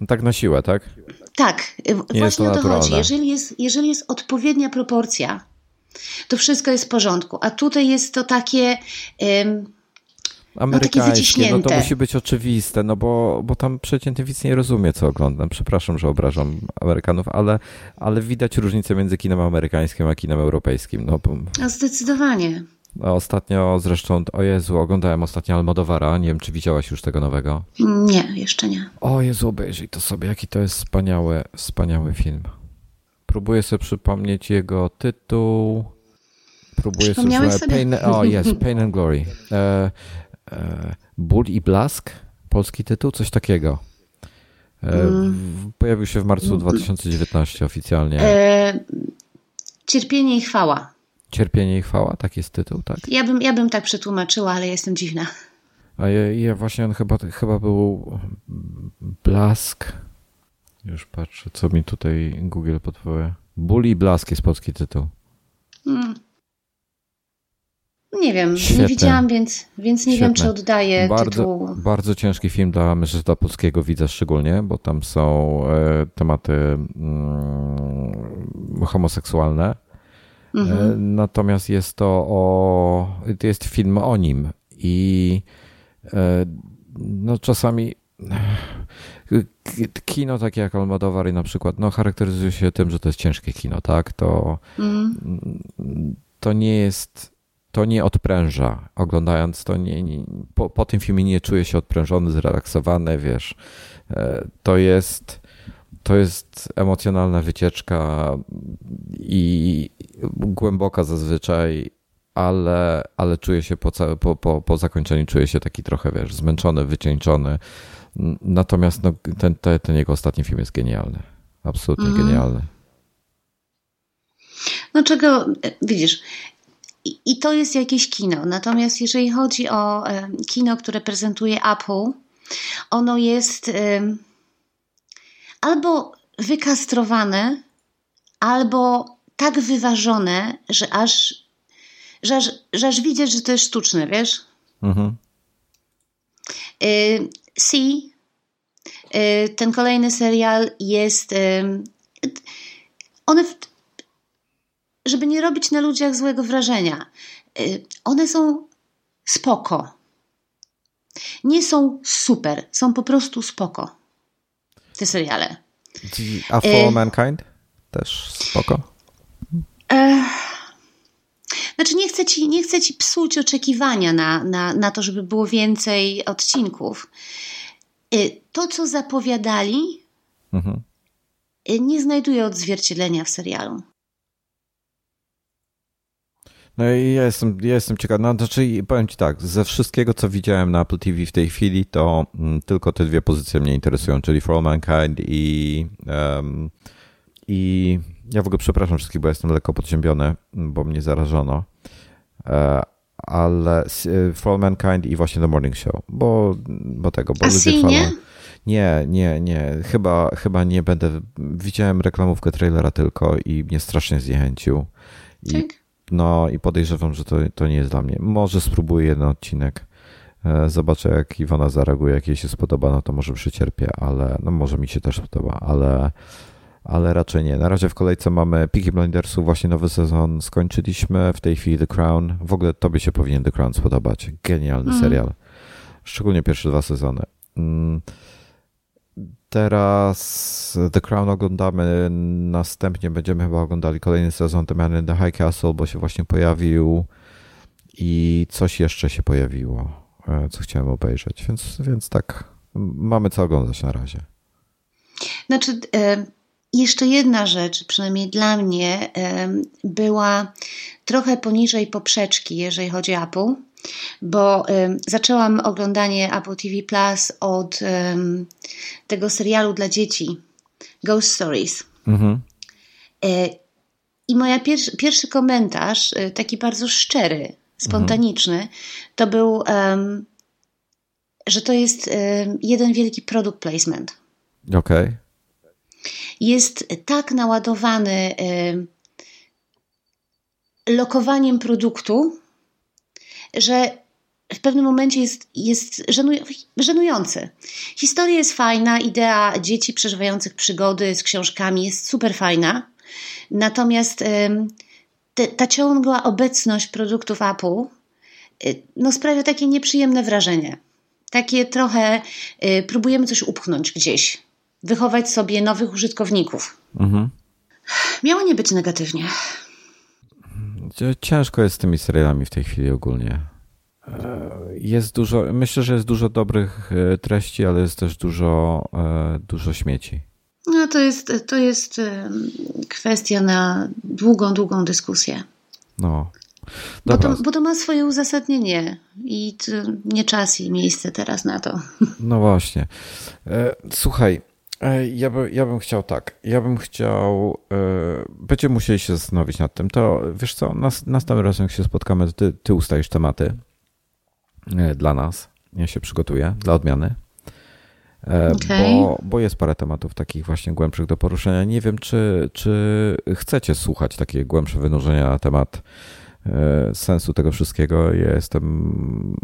no, tak na siłę, tak? Tak, nie właśnie o to chodzi. Jeżeli jest, jeżeli jest odpowiednia proporcja, to wszystko jest w porządku. A tutaj jest to takie. Um, Amerykańskie, no, no to musi być oczywiste, no bo, bo tam przeciętny widz nie rozumie, co oglądam. Przepraszam, że obrażam Amerykanów, ale, ale widać różnicę między kinem amerykańskim a kinem europejskim. No, bo... A zdecydowanie. Ostatnio zresztą, o Jezu, oglądałem ostatnio Almodovara. Nie wiem, czy widziałaś już tego nowego? Nie, jeszcze nie. O Jezu, obejrzyj to sobie, jaki to jest wspaniały, wspaniały film. Próbuję sobie przypomnieć jego tytuł. Próbuję sobie... sobie? Pain, o, jest, Pain and Glory. E, e, Ból i Blask? Polski tytuł? Coś takiego. E, mm. Pojawił się w marcu 2019 oficjalnie. E, cierpienie i chwała. Cierpienie i chwała, tak jest tytuł, tak? Ja bym, ja bym tak przetłumaczyła, ale jestem dziwna. A ja, ja właśnie on chyba, chyba był Blask. Już patrzę, co mi tutaj Google podpowie. Ból i Blask jest polski tytuł. Hmm. Nie wiem, Świetne. nie widziałam, więc, więc nie Świetne. wiem, czy oddaję bardzo, tytuł. Bardzo ciężki film dla myślę, dla polskiego widza szczególnie, bo tam są e, tematy mm, homoseksualne Mhm. E, natomiast jest to o, to jest film o nim i e, no czasami kino takie jak Almodovar na przykład no charakteryzuje się tym, że to jest ciężkie kino, tak? To, mhm. to nie jest to nie odpręża. Oglądając to, nie, nie po, po, tym filmie nie czuję się odprężony, zrelaksowany, wiesz. E, to jest, to jest emocjonalna wycieczka i głęboka zazwyczaj, ale, ale czuję się po, po, po, po zakończeniu, czuję się taki trochę, wiesz, zmęczony, wycieńczony. Natomiast no, ten, ten, ten jego ostatni film jest genialny. Absolutnie mhm. genialny. No czego, widzisz, i, i, to jest jakieś kino. Natomiast jeżeli chodzi o e, kino, które prezentuje Apple, ono jest e, albo wykastrowane, albo tak wyważone, że aż, że aż, że aż widzisz, że to jest sztuczne, wiesz? Mhm. E, C, e, ten kolejny serial jest. E, one żeby nie robić na ludziach złego wrażenia. Y, one są spoko. Nie są super, są po prostu spoko. Te seriale. A For y Mankind? Też spoko? E... Znaczy nie chcę ci, nie chcę ci psuć oczekiwania na, na, na to, żeby było więcej odcinków. Y, to, co zapowiadali, mhm. nie znajduje odzwierciedlenia w serialu. No i ja jestem, ja jestem ciekaw. No, znaczy, powiem Ci tak, ze wszystkiego, co widziałem na Apple TV w tej chwili, to mm, tylko te dwie pozycje mnie interesują, czyli For All Mankind i, um, i ja w ogóle przepraszam wszystkich, bo jestem lekko podziębiony, bo mnie zarażono, e, ale e, For All Mankind i właśnie The Morning Show, bo, bo tego, bo A ludzie chwalą. Nie, nie, nie. Chyba, chyba nie będę. Widziałem reklamówkę trailera tylko i mnie strasznie zniechęcił. I tak? No i podejrzewam, że to, to nie jest dla mnie. Może spróbuję jeden odcinek. E, zobaczę, jak Iwona zareaguje, jak jej się spodoba, no to może przycierpię, ale no może mi się też spodoba, ale, ale raczej nie. Na razie w kolejce mamy Peaky Blindersów, właśnie nowy sezon skończyliśmy, w tej chwili The Crown. W ogóle tobie się powinien The Crown spodobać. Genialny mm. serial. Szczególnie pierwsze dwa sezony. Mm. Teraz The Crown oglądamy, następnie będziemy chyba oglądali kolejny sezon The Man in the High Castle, bo się właśnie pojawił i coś jeszcze się pojawiło, e, co chciałem obejrzeć, więc, więc tak, mamy co oglądać na razie. Znaczy, e, jeszcze jedna rzecz, przynajmniej dla mnie, e, była trochę poniżej poprzeczki, jeżeli chodzi o Apple bo y, zaczęłam oglądanie Apple TV Plus od y, tego serialu dla dzieci Ghost Stories. Mhm. Y, I moja pierwszy, pierwszy komentarz, y, taki bardzo szczery, spontaniczny, mhm. to był, że to jest jeden wielki product placement. Okej. Okay. Jest tak naładowany lokowaniem produktu, że w pewnym momencie jest, jest żenujący. Historia jest fajna, idea dzieci przeżywających przygody z książkami jest super fajna. Natomiast te, ta ciągła obecność produktów Apple y, no, sprawia takie nieprzyjemne wrażenie. Takie trochę y, próbujemy coś upchnąć gdzieś, wychować sobie nowych użytkowników. Mhm. Miało nie być negatywnie. Ciężko jest z tymi serialami w tej chwili ogólnie. E, jest dużo, myślę, że jest dużo dobrych e, treści, ale jest też dużo, e, dużo śmieci. No to jest, to jest kwestia na długą, długą dyskusję. No. Bo to, bo to, ma swoje uzasadnienie i nie czas i miejsce teraz na to. No właśnie. Słuchaj, ja, by, ja bym chciał tak. Ja bym chciał. Będziemy musieli się zastanowić nad tym. To wiesz co, nas, następnym razem, jak się spotkamy, ty, ty tematy E, dla nas. Ja się przygotuję dla odmiany. E, okay. Bo, bo jest parę tematów takich właśnie głębszych do poruszenia. Nie wiem, czy, czy chcecie słuchać takie głębsze wynurzenia na temat e, sensu tego wszystkiego. Ja jestem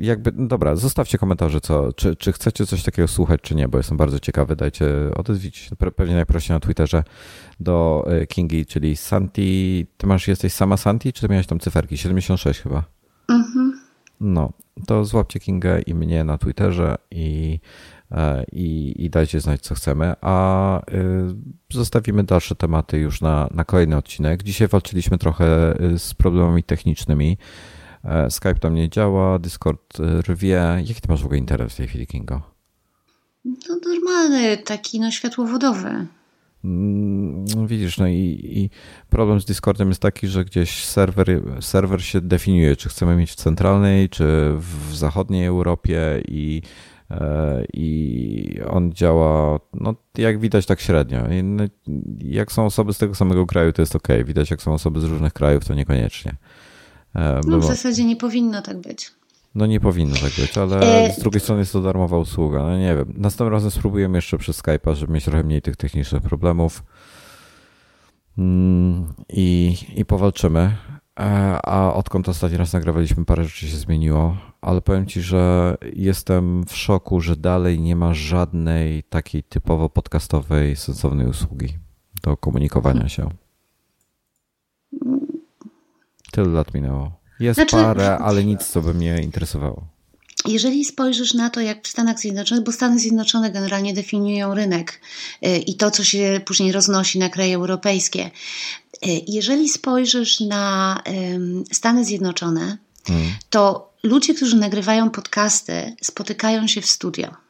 jakby, no dobra, zostawcie komentarze, co, czy, czy chcecie coś takiego słuchać, czy nie, bo jestem bardzo ciekawy. Dajcie, odezwijcie się pewnie najprościej na Twitterze do Kingi, czyli Santi. Ty masz, jesteś sama Santi, czy ty miałeś tam cyferki? 76 chyba. Mhm. No, to złapcie Kingę i mnie na Twitterze i i, i dajcie znać, co chcemy, a zostawimy dalsze tematy już na, na kolejny odcinek. Dzisiaj walczyliśmy trochę z problemami technicznymi. Skype tam nie działa, Discord rwie. Jaki ty masz w ogóle internet w tej chwili, Kingo? No normalny, taki no światłowodowy. Mm, widzisz, no i, i, problem z Discordem jest taki, że gdzieś serwer, serwer się definiuje, czy chcemy mieć w centralnej, czy w zachodniej Europie i, e, i on działa, no jak widać tak średnio. No, jak są osoby z tego samego kraju, to jest ok. Widać, jak są osoby z różnych krajów, to niekoniecznie. E, no w zasadzie nie powinno tak być. No nie powinno tak być, ale e... z drugiej strony jest to darmowa usługa. No nie wiem. Następnym razem spróbujemy jeszcze przez Skype'a, żeby mieć trochę mniej tych technicznych problemów. Mm, I, i powalczymy. E, a odkąd ostatni raz nagrywaliśmy, parę rzeczy się zmieniło, ale powiem Ci, że jestem w szoku, że dalej nie ma żadnej takiej typowo podcastowej, sensownej usługi do komunikowania się. Tyle lat minęło. Jest znaczy, parę, ale nic, co by mnie interesowało. Jeżeli spojrzysz na to, jak w Stanach Zjednoczonych, bo Stany Zjednoczone generalnie definiują rynek y, i to, co się później roznosi na kraje europejskie. Y, jeżeli spojrzysz na Stany Zjednoczone, hmm. to ludzie, którzy nagrywają podcasty, spotykają się w studio.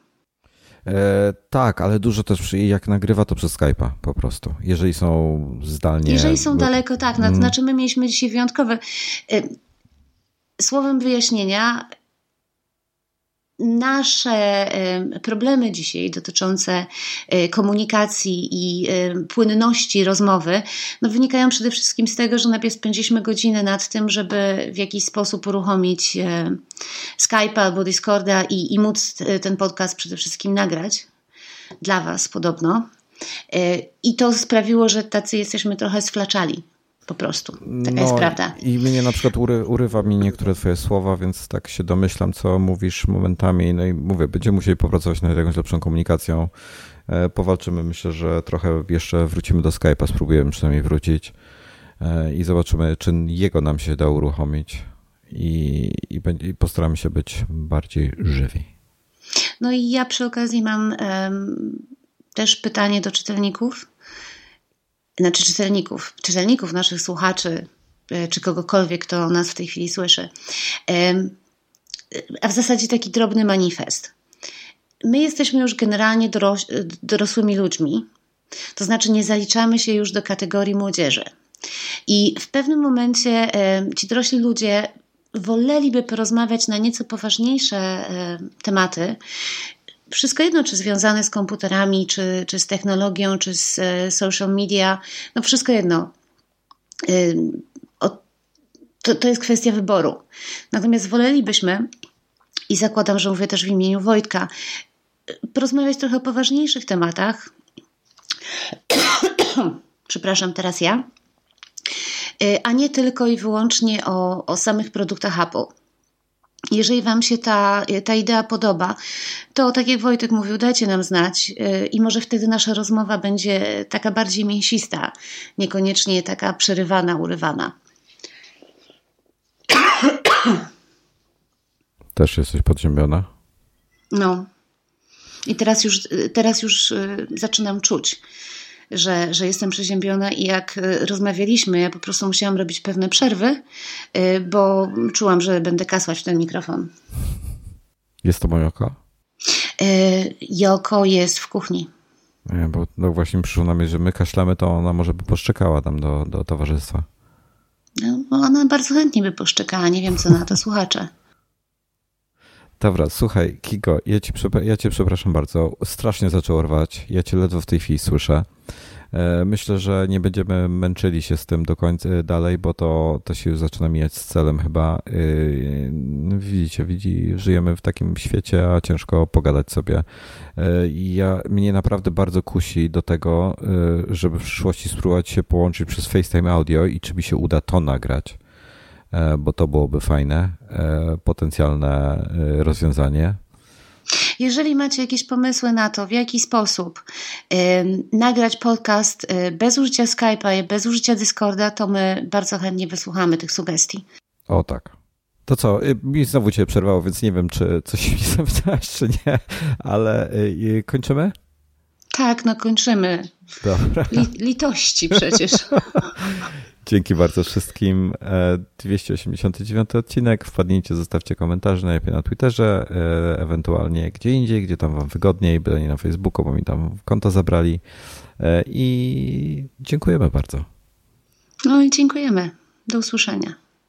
E, tak, ale dużo też jak nagrywa to przez Skype'a po prostu. Jeżeli są zdalnie. Jeżeli są daleko, tak. Hmm. Znaczy, my mieliśmy dzisiaj wyjątkowe. Y, słowem wyjaśnienia, nasze problemy dzisiaj dotyczące e, komunikacji i płynności rozmowy no wynikają przede wszystkim z tego, że najpierw spędziliśmy godzinę nad tym, żeby w jakiś sposób uruchomić Skype'a albo Discorda i, i móc e, ten podcast przede wszystkim nagrać dla Was podobno. E, I to sprawiło, że tacy jesteśmy trochę sflaczali po prostu. Taka no, jest prawda. I mnie na przykład ury, urywa mi niektóre twoje słowa, więc tak się domyślam, co mówisz momentami. No i mówię, będziemy musieli popracować nad jakąś lepszą komunikacją. E, powalczymy. Myślę, że trochę jeszcze wrócimy do Skype'a, spróbujemy przynajmniej wrócić e, i zobaczymy, czy jego nam się da uruchomić i, i, i postaramy się być bardziej żywi. No i ja przy okazji mam um, też pytanie do czytelników znaczy czytelników, czytelników naszych słuchaczy, e, czy kogokolwiek, kto nas w tej chwili słyszy. A w zasadzie taki drobny manifest. My jesteśmy już generalnie doros dorosłymi ludźmi, to znaczy nie zaliczamy się już do kategorii młodzieży. I w pewnym momencie ci dorośli ludzie woleliby porozmawiać na nieco poważniejsze tematy wszystko jedno, czy związane z komputerami, czy, czy z technologią, czy z e, social media, no wszystko jedno. To, to jest kwestia wyboru. Natomiast wolelibyśmy, i zakładam, że mówię też w imieniu Wojtka, porozmawiać trochę o poważniejszych tematach. Przepraszam, teraz ja. E, a nie tylko i wyłącznie o, o samych produktach Apple. Jeżeli Wam się ta, ta idea podoba, to tak jak Wojtek mówił, dajcie nam znać y, i może wtedy nasza rozmowa będzie taka bardziej mięsista, niekoniecznie taka przerywana, urywana. Też jesteś podziębiona? No. I teraz już, teraz już y, zaczynam czuć, że, że jestem przeziębiona i jak y, rozmawialiśmy, ja po prostu musiałam robić pewne przerwy, y, bo czułam, że będę kasłać w ten mikrofon. Jest to Joko? Y, Joko jest w kuchni. Nie, bo no właśnie przyszło na mnie, że my kaszlamy, to ona może by poszczekała tam do, do towarzystwa. No, ona bardzo chętnie by poszczekała, nie wiem co na to słuchacze. Dobra, słuchaj, Kiko, ja, ci, ja cię przepraszam bardzo. Strasznie zaczęło rwać. Ja cię ledwo w tej chwili słyszę. E, myślę, że nie będziemy męczyli się z tym do końca e, dalej, bo to, to się już zaczyna mijać z celem chyba. E, widzicie, widzi, żyjemy w takim świecie, a ciężko pogadać sobie. Ja, mnie naprawdę bardzo kusi do tego, żeby w przyszłości spróbować się połączyć przez FaceTime Audio i czy mi się uda to nagrać. Bo to byłoby fajne, potencjalne rozwiązanie. Jeżeli macie jakieś pomysły na to, w jaki sposób nagrać podcast bez użycia Skype'a, bez użycia Discorda, to my bardzo chętnie wysłuchamy tych sugestii. O tak. To co, y, mi znowu cię przerwało, więc nie wiem, czy coś mi zapytałeś, czy nie, ale y, kończymy? Tak, no kończymy. Dobra. Li, litości przecież. Dzięki bardzo wszystkim. 289 e, odcinek. Wpadnijcie, zostawcie komentarze najlepiej na Twitterze, e, ewentualnie gdzie indziej, gdzie tam wam wygodniej, byle nie na Facebooku, bo mi tam konto zabrali. E, I dziękujemy bardzo. No i dziękujemy. Do usłyszenia.